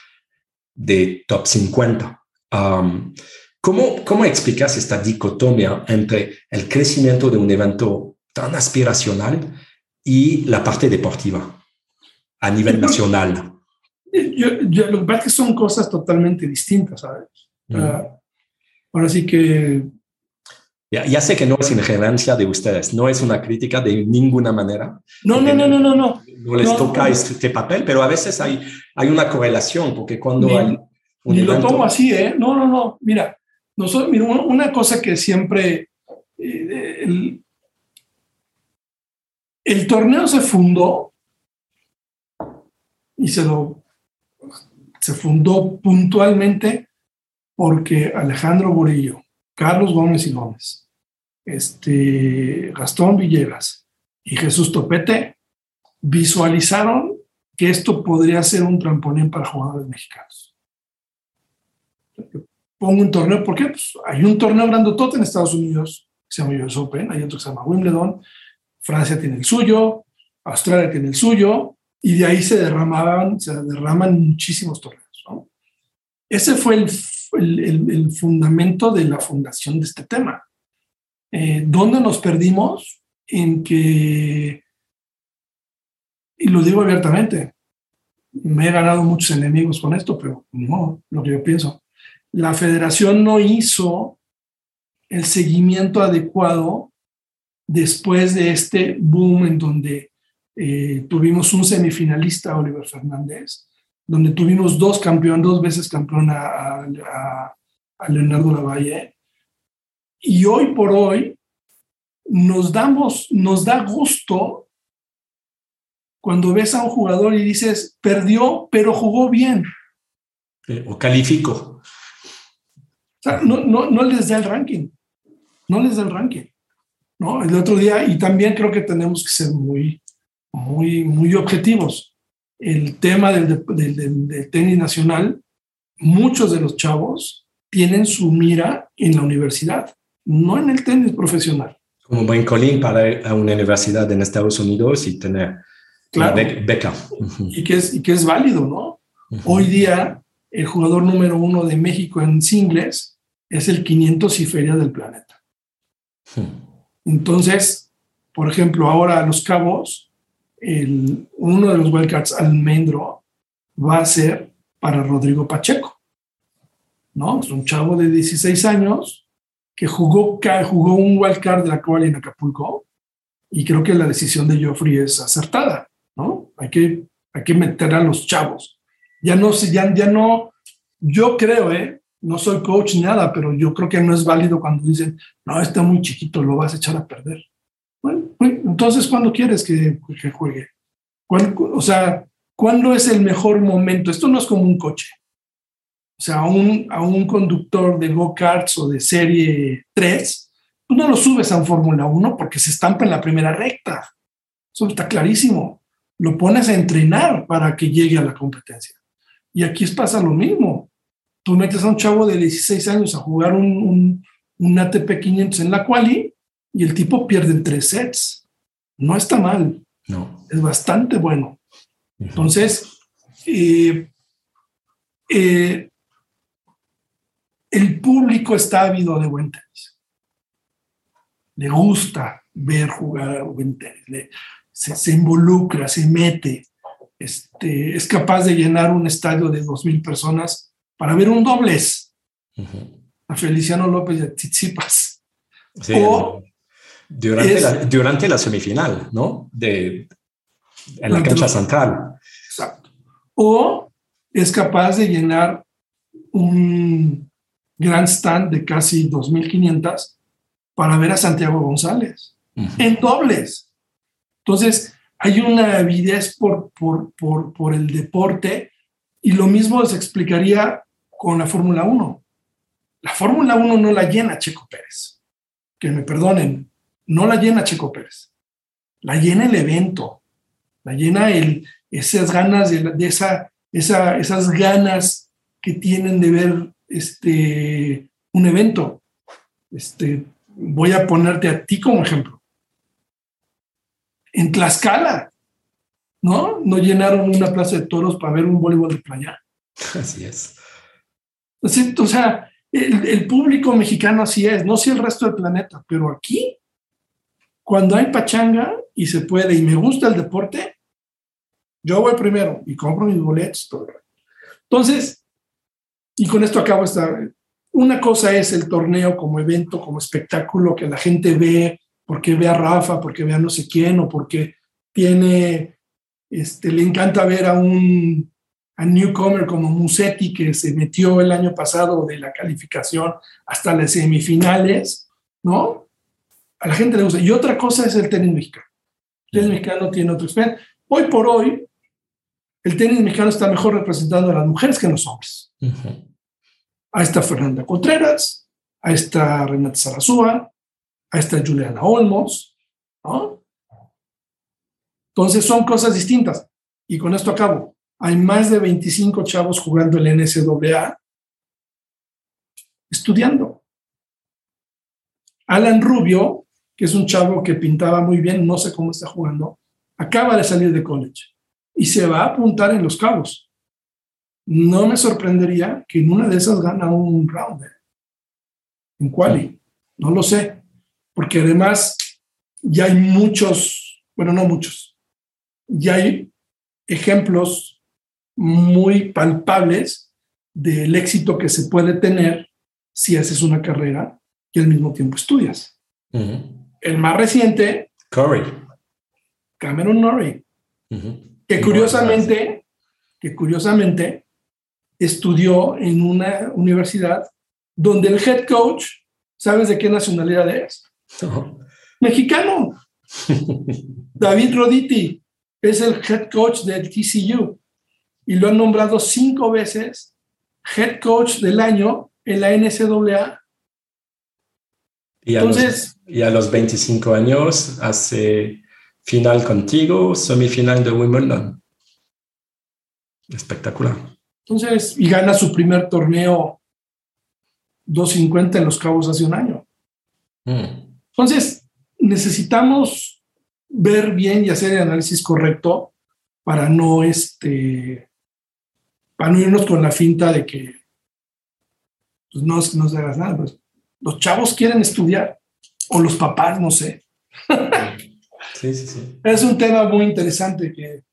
de top 50. Um, ¿cómo, ¿Cómo explicas esta dicotomía entre el crecimiento de un evento tan aspiracional y la parte deportiva a nivel nacional? Yo, yo, lo que pasa es que son cosas totalmente distintas, ¿sabes? Mm. Uh, ahora sí que... Ya, ya, sé que no es injerencia de ustedes, no es una crítica de ninguna manera. No, no, no, no, no, no. No les toca este papel, pero a veces hay, hay una correlación, porque cuando ni, hay... Un ni lo tomo así, ¿eh? No, no, no. Mira, nosotros, mira una cosa que siempre... Eh, el, el torneo se fundó y se, lo, se fundó puntualmente porque Alejandro Burillo, Carlos Gómez y Gómez, este, Gastón Villegas y Jesús Topete visualizaron que esto podría ser un trampolín para jugadores mexicanos. Pongo un torneo, porque pues, hay un torneo grandotote en Estados Unidos, que se llama US Open, hay otro que se llama Wimbledon, Francia tiene el suyo, Australia tiene el suyo, y de ahí se derramaban, se derraman muchísimos torneos. Ese fue el, el, el, fundamento de la fundación de este tema. Eh, ¿Dónde nos perdimos? En que, y lo digo abiertamente, me he ganado muchos enemigos con esto, pero no, lo que yo pienso. La federación no hizo el seguimiento adecuado después de este boom en donde eh, tuvimos un semifinalista, Oliver Fernández, donde tuvimos dos campeones, dos veces campeón a, a, Leonardo Lavalle. Y hoy por hoy nos damos, nos da gusto cuando ves a un jugador y dices, perdió, pero jugó bien. O sea, no, no, no les da el ranking. No les da el ranking. ¿no? El otro día, y también creo que tenemos que ser muy, muy, muy objetivos. El tema del, del, del, tenis nacional, muchos de los chavos tienen su mira en la universidad, no en el tenis profesional. Como buen colín para ir a una universidad en Estados Unidos y tener claro. beca. Y que, es, y que es válido, ¿no? Uh -huh. Hoy día, el jugador número uno de México en singles es el 500 y feria del planeta. Uh -huh. Entonces, por ejemplo, ahora Los Cabos, el, uno de los wildcards almendro va a ser para Rodrigo Pacheco. ¿no? Es un chavo de 16 años que jugó, jugó un wildcard de la cual en Acapulco y creo que la decisión de Joffrey es acertada. ¿no? Hay, que, hay que meter a los chavos. Ya no, ya, ya no, yo creo, ¿eh? no soy coach ni nada, pero yo creo que no es válido cuando dicen, no, está muy chiquito, lo vas a echar a perder. Entonces, ¿cuándo quieres que, juegue? O sea, ¿cuándo es el mejor momento? Esto no es como un coche. O sea, a un, a un conductor de go-karts o de serie 3, tú no lo subes a un Fórmula 1 porque se estampa en la primera recta. Eso está clarísimo. Lo pones a entrenar para que llegue a la competencia. Y aquí pasa lo mismo tú metes a un chavo de 16 años a jugar un, un, un ATP 500 en la quali y el tipo pierde en tres sets. No está mal. No. Es bastante bueno. Entonces, eh, eh, el público está ávido de buen tenis. Le gusta ver jugar a buen tenis. Le, se, se, involucra, se mete. Este, es capaz de llenar un estadio de 2.000 personas para ver un uh -huh. a Feliciano López y a Tsitsipas. Sí, o durante, es, la, durante, la, semifinal, ¿no? De, en la cancha central. Exacto. O es capaz de llenar un gran stand de casi 2.500 para ver a Santiago González uh -huh. en dobles. Entonces, hay una avidez por, por, por, por el deporte y lo mismo se explicaría con la Fórmula 1. La Fórmula 1 no la llena Checo Pérez. Que me perdonen, no la llena Checo Pérez. La llena el evento. La llena el, esas ganas de, de esa, esa, esas ganas que tienen de ver este, un evento. Este, voy a ponerte a ti como ejemplo. En Tlaxcala, ¿no? No llenaron una plaza de toros para ver un voleibol de playa. Así es. O sea, el, público mexicano así es, no si el resto del planeta, pero aquí, cuando hay pachanga y se puede y me gusta el deporte, yo voy primero y compro mis boletos. Todo. Entonces, y con esto acabo esta. Una cosa es el torneo como evento, como espectáculo que la gente ve, porque ve a Rafa, porque ve a no sé quién, o porque tiene, este, le encanta ver a un a newcomer como Musetti, que se metió el año pasado de la calificación hasta las semifinales, ¿no? A la gente le gusta. Y otra cosa es el tenis mexicano. El tenis mexicano tiene otro experiencia. Hoy por hoy, el tenis mexicano está mejor representando a las mujeres que a los hombres. Ahí está Fernanda Contreras, ahí está Renata Sarazúa, ahí está Juliana Olmos, ¿no? Entonces son cosas distintas. Y con esto acabo hay más de 25 chavos jugando el NCAA estudiando. Alan Rubio, que es un chavo que pintaba muy bien, no sé cómo está jugando, acaba de salir de college y se va a apuntar en los cabos. No me sorprendería que en una de esas gana un round ¿eh? en quali. No lo sé, porque además ya hay muchos, bueno, no muchos, ya hay ejemplos muy palpables del éxito que se puede tener si haces una carrera y al mismo tiempo estudias. El más reciente, Curry. Cameron Norrie, que curiosamente, que curiosamente estudió en una universidad donde el head coach, ¿sabes de qué nacionalidad es? Mexicano. David Roditi es el head coach del TCU y lo han nombrado cinco veces head coach del año en la NCAA. Y a, Entonces, los, y a los 25 años hace final contigo, semifinal de Wimbledon. Espectacular. Entonces, y gana su primer torneo 250 en Los Cabos hace un año. Mm. Entonces, necesitamos ver bien y hacer el análisis correcto para no este, para no irnos con la finta de que pues, no, no se hagas nada. Pues, los chavos quieren estudiar, o los papás, no sé. Sí, sí, sí. Es un tema muy interesante que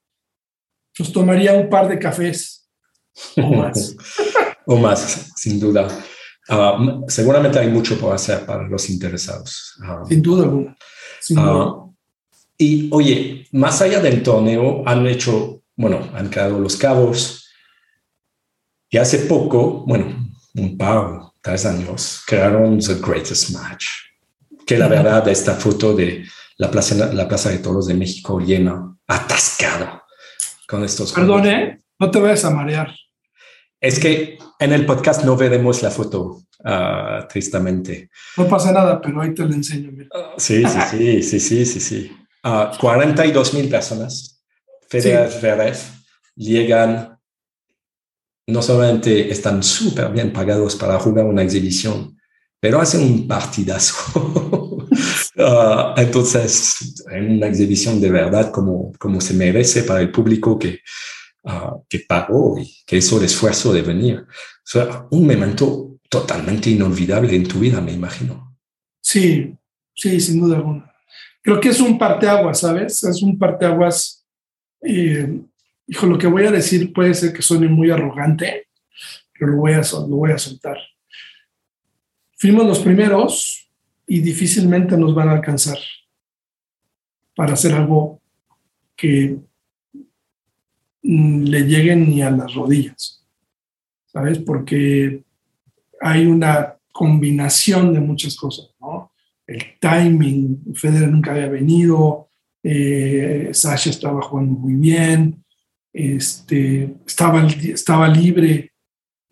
nos tomaría un par de cafés o más. o más, sin duda. Ah, seguramente hay mucho por hacer para los interesados. Ah, sin duda alguna. Ah, y oye, más allá del torneo, han hecho, bueno, han creado los cabos, y hace poco, bueno, un par, tres años, crearon The Greatest Match, que la verdad, esta foto de la plaza, la plaza de Toros de México llena, atascada con estos. Perdón, ¿eh? No te vayas a marear. Es que en el podcast no veremos la foto, uh, tristemente. No pasa nada, pero ahí te lo enseño. Uh, sí, sí, sí, sí, sí, sí, sí. Uh, 42 mil personas. Federer, sí. llegan no solamente están súper bien pagados para jugar una exhibición, pero hacen un partidazo. uh, entonces, en una exhibición de verdad como, como se merece para el público que, uh, que pagó y que hizo el esfuerzo de venir. O sea, un momento totalmente inolvidable en tu vida, me imagino. Sí, sí, sin duda alguna. Creo que es un parteaguas, ¿sabes? Es un parteaguas eh, hijo, lo que voy a decir puede ser que suene muy arrogante, pero lo voy a, lo voy a soltar. Fuimos los primeros y difícilmente nos van a alcanzar para hacer algo que mm, le llegue ni a las rodillas, ¿sabes? Porque hay una combinación de muchas cosas, ¿no? El timing, Federer nunca había venido, Eh, Sasha estaba jugando muy bien. Este, estaba, estaba libre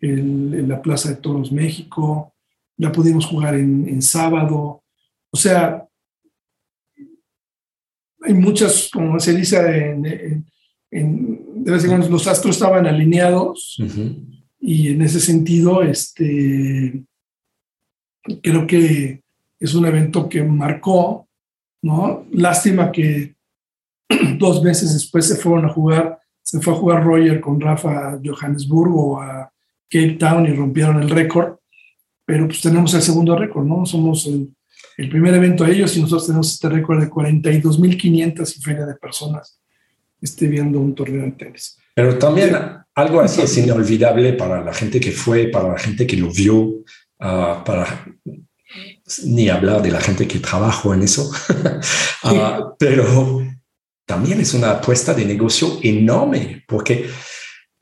en la Plaza de Toros México. La pudimos jugar en, sábado. O sea, hay muchas, como se dice, en, de vez en cuando los astros estaban alineados y en ese sentido, este, creo que es un evento que marcó, ¿no? Lástima que dos meses después se fueron a jugar, se fue a jugar Roger con Rafa a Johannesburgo a Cape Town y rompieron el récord, pero pues tenemos el segundo récord, ¿no? Somos el, primer evento a ellos y nosotros tenemos este récord de 42.500 y feria de personas esté viendo un torneo de tenis. Pero también algo así es inolvidable para la gente que fue, para la gente que lo vio, ah, para ni hablar de la gente que trabajó en eso, ah, pero también es una apuesta de negocio enorme, porque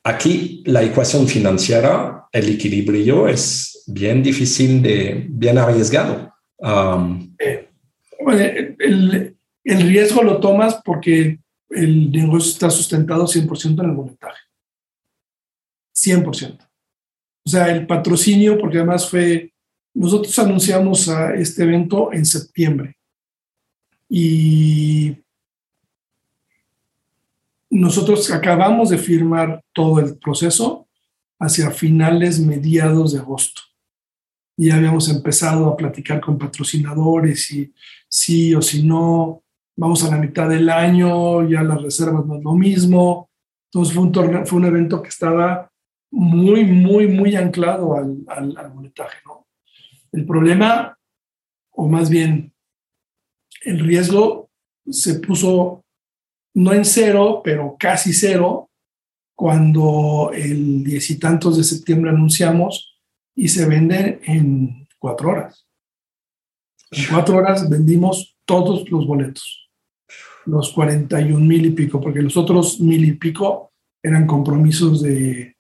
aquí la ecuación financiera, el equilibrio es bien difícil de, bien arriesgado. Eh, el, el, riesgo lo tomas porque el negocio está sustentado 100% en el boletaje. 100%. O sea, el patrocinio, porque además fue, nosotros anunciamos a este evento en septiembre y nosotros acabamos de firmar todo el proceso hacia finales, mediados de agosto. Y habíamos empezado a platicar con patrocinadores y sí o si no, vamos a la mitad del año, ya las reservas no es lo mismo. Entonces fue un, torneo, fue un evento que estaba muy, muy, muy anclado al, al, al boletaje. ¿no? El problema, o más bien el riesgo, se puso no en cero, pero casi cero, cuando el diez y tantos de septiembre anunciamos y se vende en cuatro horas. En cuatro horas vendimos todos los boletos, los 41 mil y pico, porque los otros mil y pico eran compromisos de,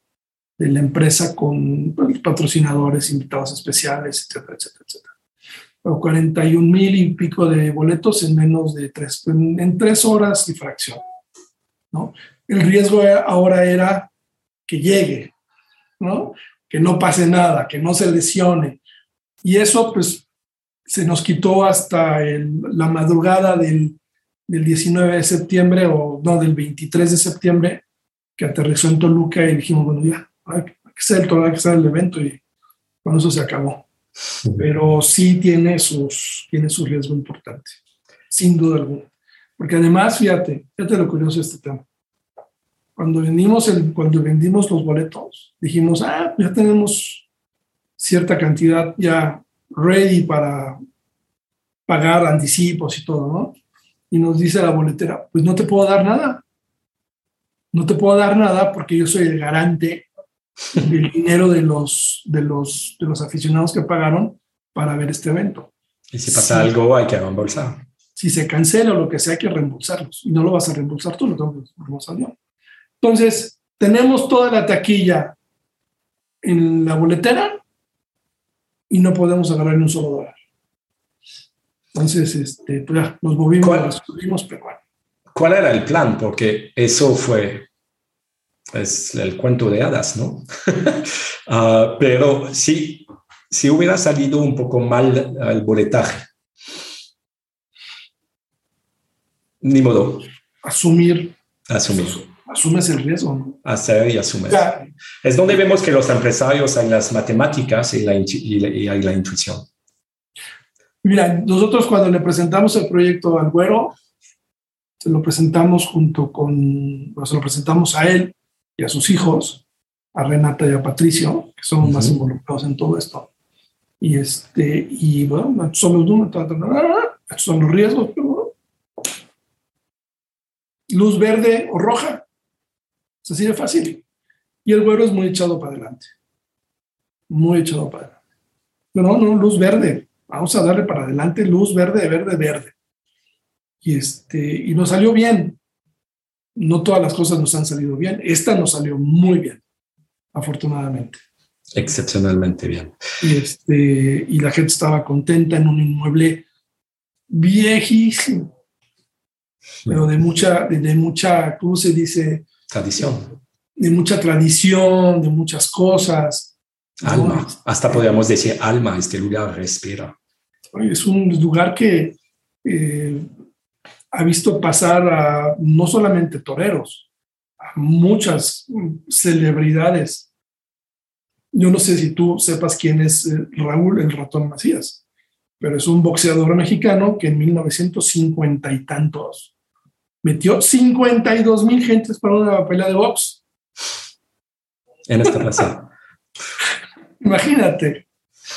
de la empresa con patrocinadores, invitados especiales, etcétera, etcétera, etcétera. 41 mil y pico de boletos en menos de tres, en, tres horas y fracción. ¿no? El riesgo ahora era que llegue, ¿no? que no pase nada, que no se lesione. Y eso pues se nos quitó hasta la madrugada del, del 19 de septiembre o no, del 23 de septiembre, que aterrizó en Toluca y dijimos, bueno, ya, hay que ser el, el evento y con eso se acabó pero sí tiene, sus, tiene su riesgo importante, sin duda alguna. Porque además, fíjate, fíjate lo curioso de este tema. Cuando vendimos, el, cuando vendimos los boletos, dijimos, ah, ya tenemos cierta cantidad ya ready para pagar anticipos y todo, ¿no? Y nos dice la boletera, pues no te puedo dar nada. No te puedo dar nada porque yo soy el garante del dinero de los, de, los, de los aficionados que pagaron para ver este evento. Y si pasa algo, hay que reembolsar. Si se cancela o lo que sea, hay que reembolsarlos. Y no lo vas a reembolsar tú, lo tengo que reembolsar yo. Entonces, tenemos toda la taquilla en la boletera y no podemos agarrar ni un solo dólar. Entonces, este, pues ya, nos movimos, ¿Cuál, subimos, pero bueno. ¿Cuál era el plan? Porque eso fue es el cuento de hadas, ¿no? Ah, pero sí, si hubiera salido un poco mal el boletaje, ni modo. Asumir. Asumir. Asumes el riesgo. ¿no? Hacer y asumir. Es donde vemos que los empresarios hay las matemáticas y la, y hay la intuición. Mira, nosotros cuando le presentamos el proyecto al Güero, se lo presentamos junto con, se lo presentamos a él y a sus hijos, a Renata y a Patricio, que son los más involucrados en todo esto. Y, este, y bueno, estos son los números, estos son los riesgos. Luz verde o roja. Es así de fácil. Y el güero es muy echado para adelante. Muy echado para adelante. No, no, luz verde. Vamos a darle para adelante luz verde, verde, verde. Y, este, y nos salió bien no todas las cosas nos han salido bien. Esta nos salió muy bien, afortunadamente. Excepcionalmente bien. Y, este, y la gente estaba contenta en un inmueble viejísimo. pero de mucha, de, mucha, ¿cómo se dice? Tradición. De mucha tradición, de muchas cosas. Alma, hasta podríamos decir alma, este lugar respira. Es un lugar que eh, ha visto pasar a no solamente toreros, a muchas celebridades. Yo no sé si tú sepas quién es eh, Raúl el ratón Macías, pero es un boxeador mexicano que en 1950 y tantos metió 52 mil gentes para una pelea de box. En esta plaza. Imagínate.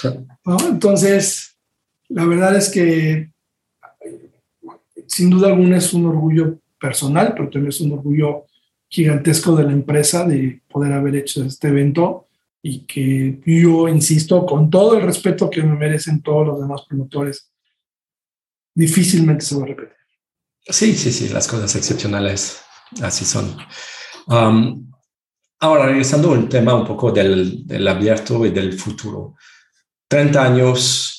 Entonces, la verdad es que sin duda alguna es un orgullo personal, pero también es un orgullo gigantesco de la empresa de poder haber hecho este evento y que yo insisto, con todo el respeto que me merecen todos los demás promotores, difícilmente se va a repetir. Sí, sí, sí, las cosas excepcionales así son. Um, ahora, regresando al tema un poco del, del abierto y del futuro. 30 años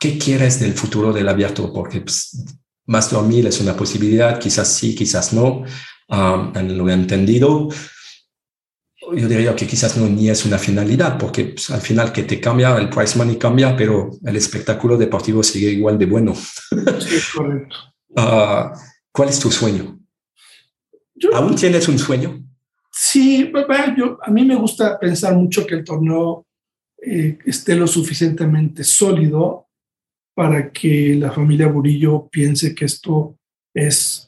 ¿qué quieres del futuro del abierto? Porque pues, más de mil es una posibilidad, quizás sí, quizás no, um, en lo entendido. Yo diría que quizás no ni es una finalidad, porque pues, al final que te cambia, el price money cambia, pero el espectáculo deportivo sigue igual de bueno. Sí, correcto. Uh, ¿Cuál es tu sueño? ¿Aún tienes un sueño? Sí, yo, a mí me gusta pensar mucho que el torneo eh, esté lo suficientemente sólido para que la familia Burillo piense que esto es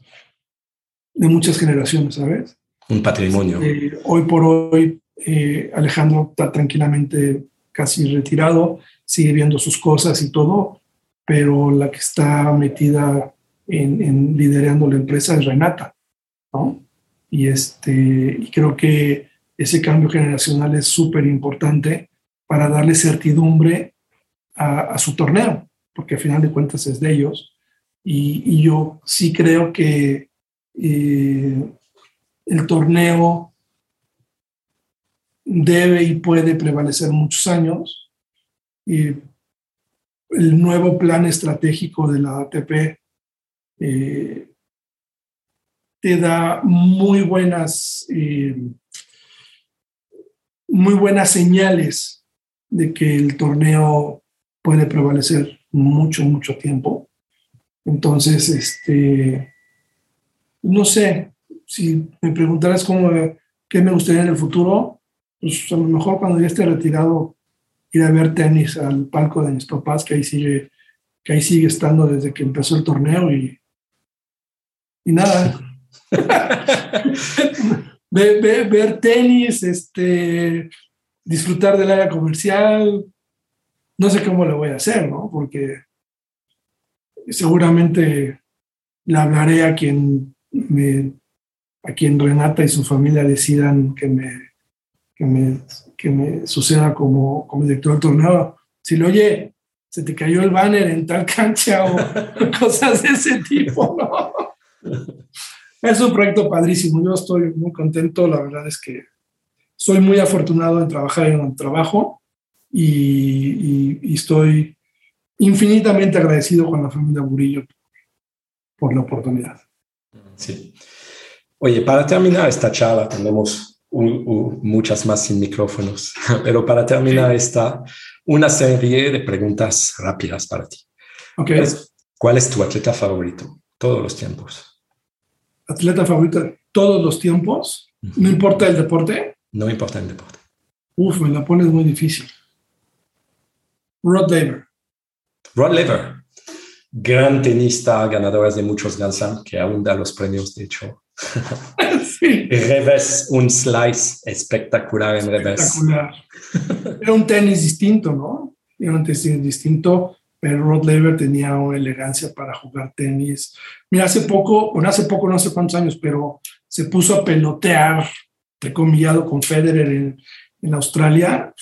de muchas generaciones, ¿sabes? Un patrimonio. Eh, hoy por hoy, eh, Alejandro está tranquilamente casi retirado, sigue viendo sus cosas y todo, pero la que está metida en, liderando la empresa es Renata, ¿no? Y, este, y creo que ese cambio generacional es súper importante para darle certidumbre a su torneo porque al final de cuentas es de ellos. Y, yo sí creo que eh, el torneo debe y puede prevalecer muchos años. Y el nuevo plan estratégico de la ATP eh, te da muy buenas, eh, muy buenas señales de que el torneo puede prevalecer mucho, mucho tiempo. Entonces, este, no sé, si me preguntaras cómo, qué me gustaría en el futuro, pues a lo mejor cuando ya esté retirado, ir a ver tenis al palco de mis papás, que ahí sigue, que ahí sigue estando desde que empezó el torneo y, y nada. ver, ver, tenis, este, disfrutar del área comercial, no sé cómo lo voy a hacer, ¿no? Porque seguramente le hablaré a quien me, a quien Renata y su familia decidan que me, que me, que me suceda como, como director del torneo. Si le oye, se te cayó el banner en tal cancha o cosas de ese tipo, ¿no? Es un proyecto padrísimo. Yo estoy muy contento. La verdad es que soy muy afortunado en trabajar en un trabajo y, estoy infinitamente agradecido con la familia Burillo por la oportunidad. Sí. Oye, para terminar esta charla, tenemos muchas más sin micrófonos, pero para terminar esta, una serie de preguntas rápidas para ti. Okay. ¿Cuál es tu atleta favorito? Todos los tiempos. ¿Atleta favorito de todos los tiempos? ¿No importa el deporte? No importa el deporte. Uf, me la pones muy difícil. Rod Laver. Rod Laver, gran tenista, ganador de muchos Grand Slam, que aún da los premios, de hecho. sí. Revés, un slice espectacular en revés. Espectacular. Era un tenis distinto, ¿no? Era un tenis distinto, pero Rod Laver tenía una elegancia para jugar tenis. Mira, hace poco, bueno, hace poco, no sé cuántos años, pero se puso a pelotear, comillado con Federer en, en Australia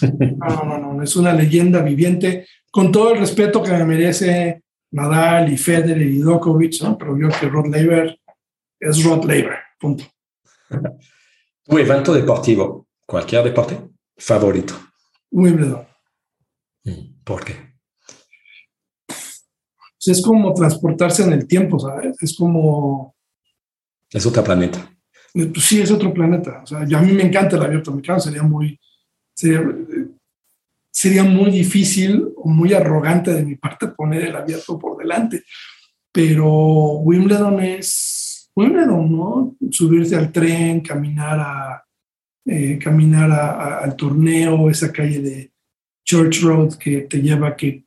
no, no, no, es una leyenda viviente, con todo el respeto que me merece Nadal y Federer y Djokovic, ¿no? pero yo que Rod Laver es Rod Laver, punto. Tu evento deportivo, cualquier deporte, favorito. Wimbledon. ¿Por qué? pues, es como transportarse en el tiempo, ¿sabes? Es como... Es otro planeta. Pues sí, es otro planeta. O sea, yo, a mí me encanta el abierto americano, sería muy... Sería, sería muy difícil o muy arrogante de mi parte poner el abierto por delante. Pero Wimbledon es Wimbledon, ¿no? Subirse al tren, caminar a, eh, caminar al torneo, esa calle de Church Road que te lleva, que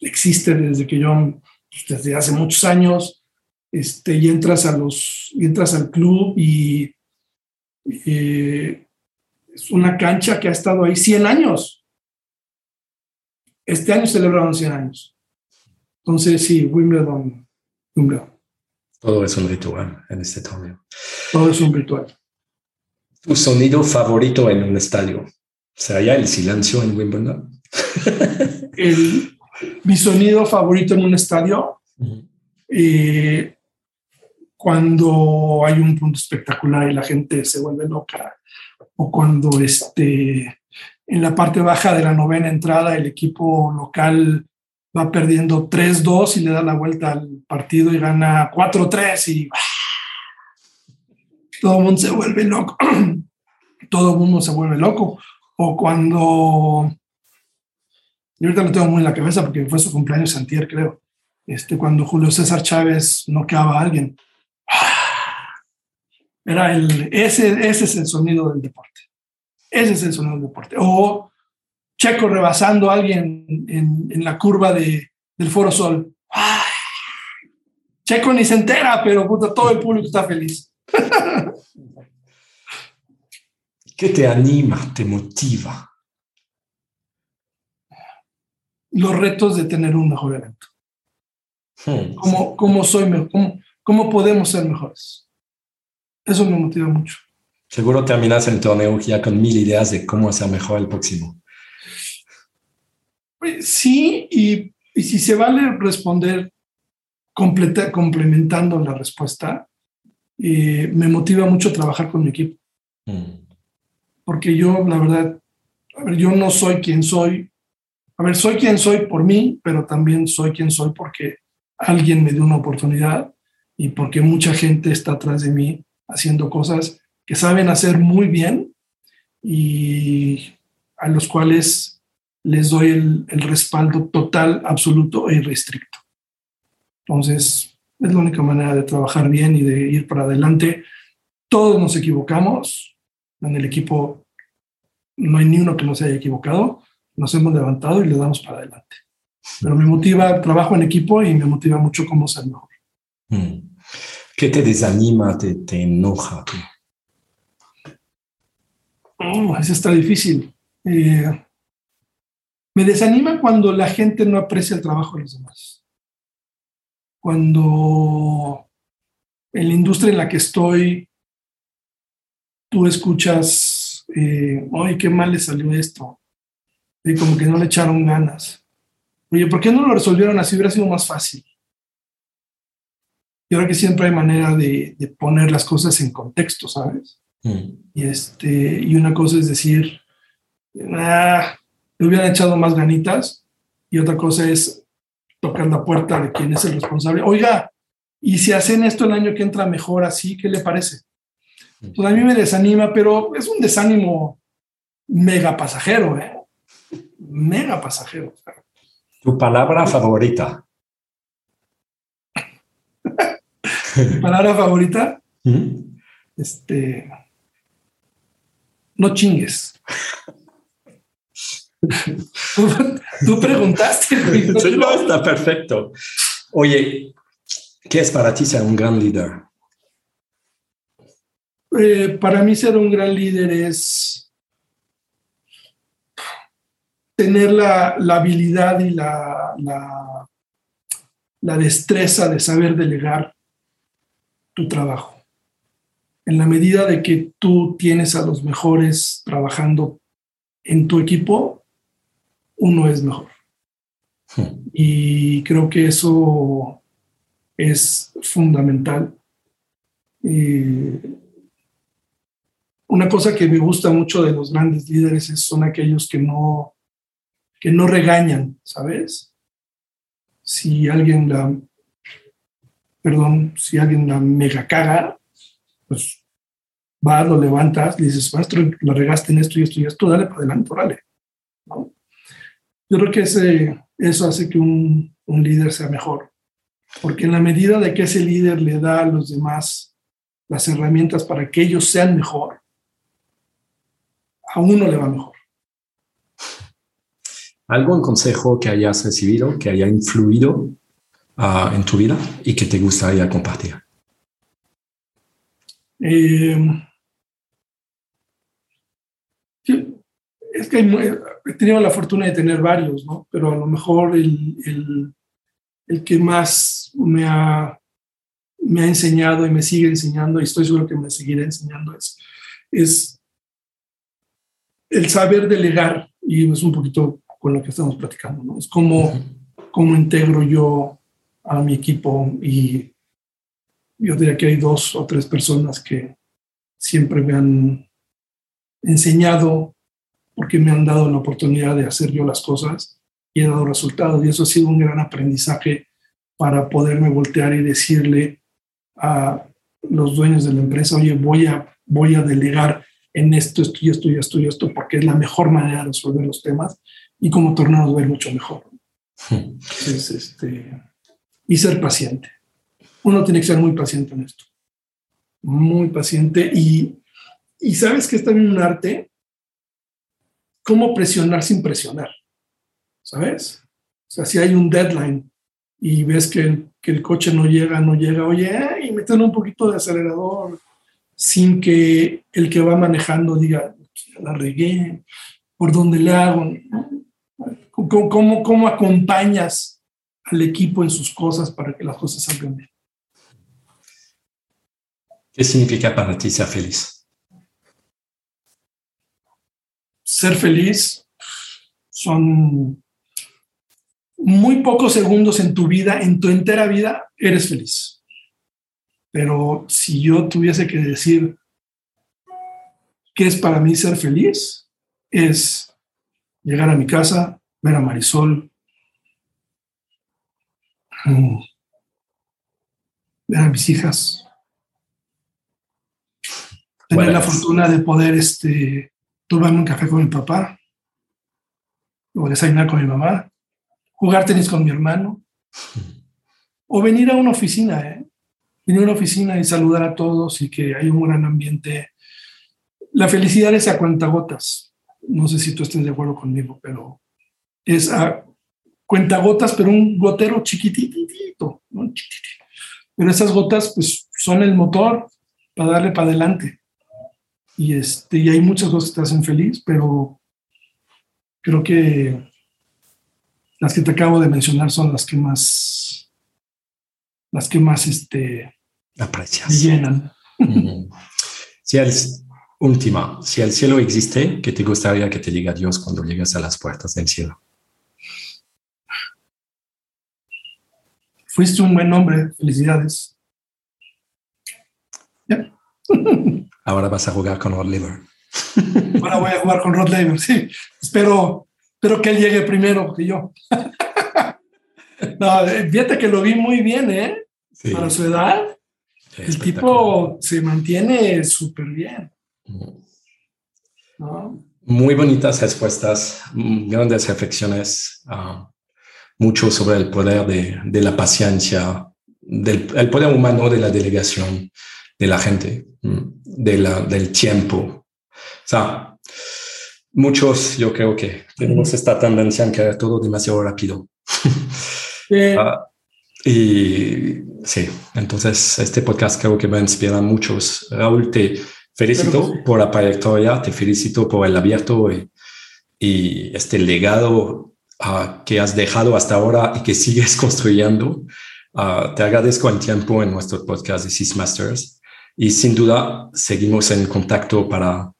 existe desde que yo, pues, desde hace muchos años, este, y entras a los, entras al club y eh, es una cancha que ha estado ahí 100 años. Este año celebraron 100 años. Entonces, sí, Wimbledon, Wimbledon. Todo es un ritual en este torneo. Todo es un ritual. ¿Tu sonido favorito en un estadio? ¿Sería el silencio en Wimbledon? el, mi sonido favorito en un estadio, eh, cuando hay un punto espectacular y la gente se vuelve loca, o cuando este, en la parte baja de la novena entrada el equipo local va perdiendo 3-2 y le da la vuelta al partido y gana 4-3 y todo el mundo se vuelve loco. todo el mundo se vuelve loco. O cuando, yo ahorita lo tengo muy en la cabeza porque fue su cumpleaños antier, creo, este, cuando Julio César Chávez noqueaba a alguien. Era el, ese, ese es el sonido del deporte. Ese es el sonido del deporte. O Checo rebasando a alguien en, la curva de, del Foro Sol. Checo ni se entera, pero todo el público está feliz. ¿Qué te anima, te motiva? Los retos de tener un mejor evento. Hmm, ¿Cómo, soy cómo, ¿Cómo podemos ser mejores? Eso me motiva mucho. Seguro terminas el torneo ya con mil ideas de cómo hacer mejor el próximo. Sí, y, si se vale responder completa, complementando la respuesta, eh, me motiva mucho trabajar con mi equipo. Mm. Porque yo, la verdad, a ver, yo no soy quien soy. A ver, soy quien soy por mí, pero también soy quien soy porque alguien me dio una oportunidad y porque mucha gente está atrás de mí haciendo cosas que saben hacer muy bien y a los cuales les doy el, respaldo total, absoluto e irrestricto. Entonces, es la única manera de trabajar bien y de ir para adelante. Todos nos equivocamos. En el equipo no hay ni uno que no se haya equivocado. Nos hemos levantado y le damos para adelante. Pero me motiva, trabajo en equipo y me motiva mucho cómo ser mejor. Hmm. ¿Qué te desanima, te, te enoja? Oh, eso está difícil. Eh, me desanima cuando la gente no aprecia el trabajo de los demás. Cuando en la industria en la que estoy, tú escuchas, eh, ay, qué mal le salió esto. Y como que no le echaron ganas. Oye, ¿por qué no lo resolvieron así? Hubiera sido más fácil. Yo creo que siempre hay manera de, de poner las cosas en contexto, ¿sabes? Mm. Y, este, y una cosa es decir, ah, le hubieran echado más ganitas. Y otra cosa es tocar la puerta de quien es el responsable. Oiga, y si hacen esto el año que entra mejor así, ¿qué le parece? Pues a mí me desanima, pero es un desánimo mega pasajero, ¿eh? Mega pasajero. ¿Tu palabra favorita? palabra favorita? Este no chingues. Tú preguntaste. Sí, no, está perfecto. Oye, ¿qué es para ti ser un gran líder? Eh, para mí ser un gran líder es tener la, habilidad y la, la, la destreza de saber delegar tu trabajo en la medida de que tú tienes a los mejores trabajando en tu equipo, uno es mejor. Hmm. Y creo que eso es fundamental. una cosa que me gusta mucho de los grandes líderes son aquellos que no, que no regañan, ¿sabes? si alguien la, perdón, si alguien la mega caga, pues vas, lo levantas, le dices, maestro, la regaste en esto y esto y esto, dale para adelante, órale. Yo creo que ese, eso hace que un, un líder sea mejor, porque en la medida de que ese líder le da a los demás las herramientas para que ellos sean mejor, a uno le va mejor. ¿Algún consejo que hayas recibido, que haya influido uh, en tu vida y que te gustaría compartir? Eh, es que he tenido la fortuna de tener varios, ¿no? Pero a lo mejor el, el, el que más me ha, me ha enseñado y me sigue enseñando, y estoy seguro que me seguirá enseñando, es, es el saber delegar, y es un poquito con lo que estamos platicando, ¿no? Es como, cómo integro yo a mi equipo y yo diría que hay dos o tres personas que siempre me han enseñado porque me han dado la oportunidad de hacer yo las cosas y he dado resultados. Y eso ha sido un gran aprendizaje para poderme voltear y decirle a los dueños de la empresa, oye, voy a, voy a delegar en esto, esto y esto y esto y esto, porque es la mejor manera de resolver los temas y como tornados ver mucho mejor. este, y ser paciente. Uno tiene que ser muy paciente en esto. Muy paciente. Y, y sabes que está en un arte cómo presionar sin presionar. ¿Sabes? O sea, si hay un deadline y ves que que el coche no llega, no llega, oye, y meten un poquito de acelerador sin que el que va manejando diga, la regué, por dónde le hago. ¿Cómo, cómo, cómo acompañas al equipo en sus cosas para que las cosas salgan bien? ¿Qué significa para ti ser feliz? Ser feliz son muy pocos segundos en tu vida, en tu entera vida, eres feliz. Pero si yo tuviese que decir qué es para mí ser feliz, es llegar a mi casa, ver a Marisol, a mis hijas, tener la fortuna de poder este, tomarme un café con mi papá, o desayunar con mi mamá, jugar tenis con mi hermano, o venir a una oficina, ¿eh? venir a una oficina y saludar a todos y que hay un gran ambiente. La felicidad es a cuentagotas. No sé si tú estés de acuerdo conmigo, pero es a cuentagotas, pero un gotero chiquititito, Pero esas gotas pues son el motor para darle para adelante. Y, este, y hay muchas cosas que te hacen feliz, pero creo que las que te acabo de mencionar son las que más, las que más este, aprecias. Llenan. Si el, última, si el cielo existe, ¿qué te gustaría que te diga Dios cuando llegas a las puertas del cielo? Fuiste un buen hombre, felicidades. Ahora vas a jugar con Rod Laver. Ahora voy a jugar con Rod Laver, sí. Espero, espero que él llegue primero que yo. no, eh, fíjate que lo vi muy bien, ¿eh? Para su edad. el tipo se mantiene súper bien. Muy bonitas respuestas, grandes reflexiones, uh, mucho sobre el poder de, de la paciencia, del el poder humano de la delegación de la gente, mm, de la, del tiempo. O sea, muchos, yo creo que tenemos esta tendencia en que todo demasiado rápido. Ah, y sí, entonces este podcast creo que va a inspirar a muchos. Raúl, te felicito por la trayectoria, te felicito por el abierto y, y este legado uh, que has dejado hasta ahora y que sigues construyendo. Uh, te agradezco el tiempo en nuestro podcast de Six Masters y sin duda seguimos en contacto para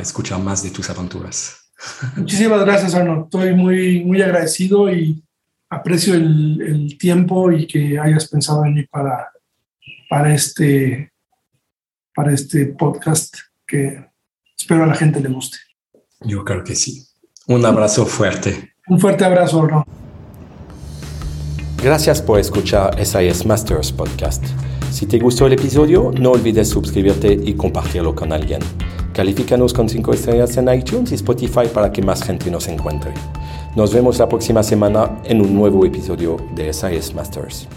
escuchar más de tus aventuras. Muchísimas gracias, Arnold. Estoy muy, muy agradecido y aprecio el, el, tiempo y que hayas pensado en mí para, para, este, para este podcast que espero a la gente le guste. Yo creo que sí. Un abrazo fuerte. Un fuerte abrazo, Arnold. Gracias por escuchar SIS Masters Podcast. Si te gustó el episodio, no olvides suscribirte y compartirlo con alguien. Califícanos con 5 estrellas en iTunes y Spotify para que más gente nos encuentre. Nos vemos la próxima semana en un nuevo episodio de SIS Masters.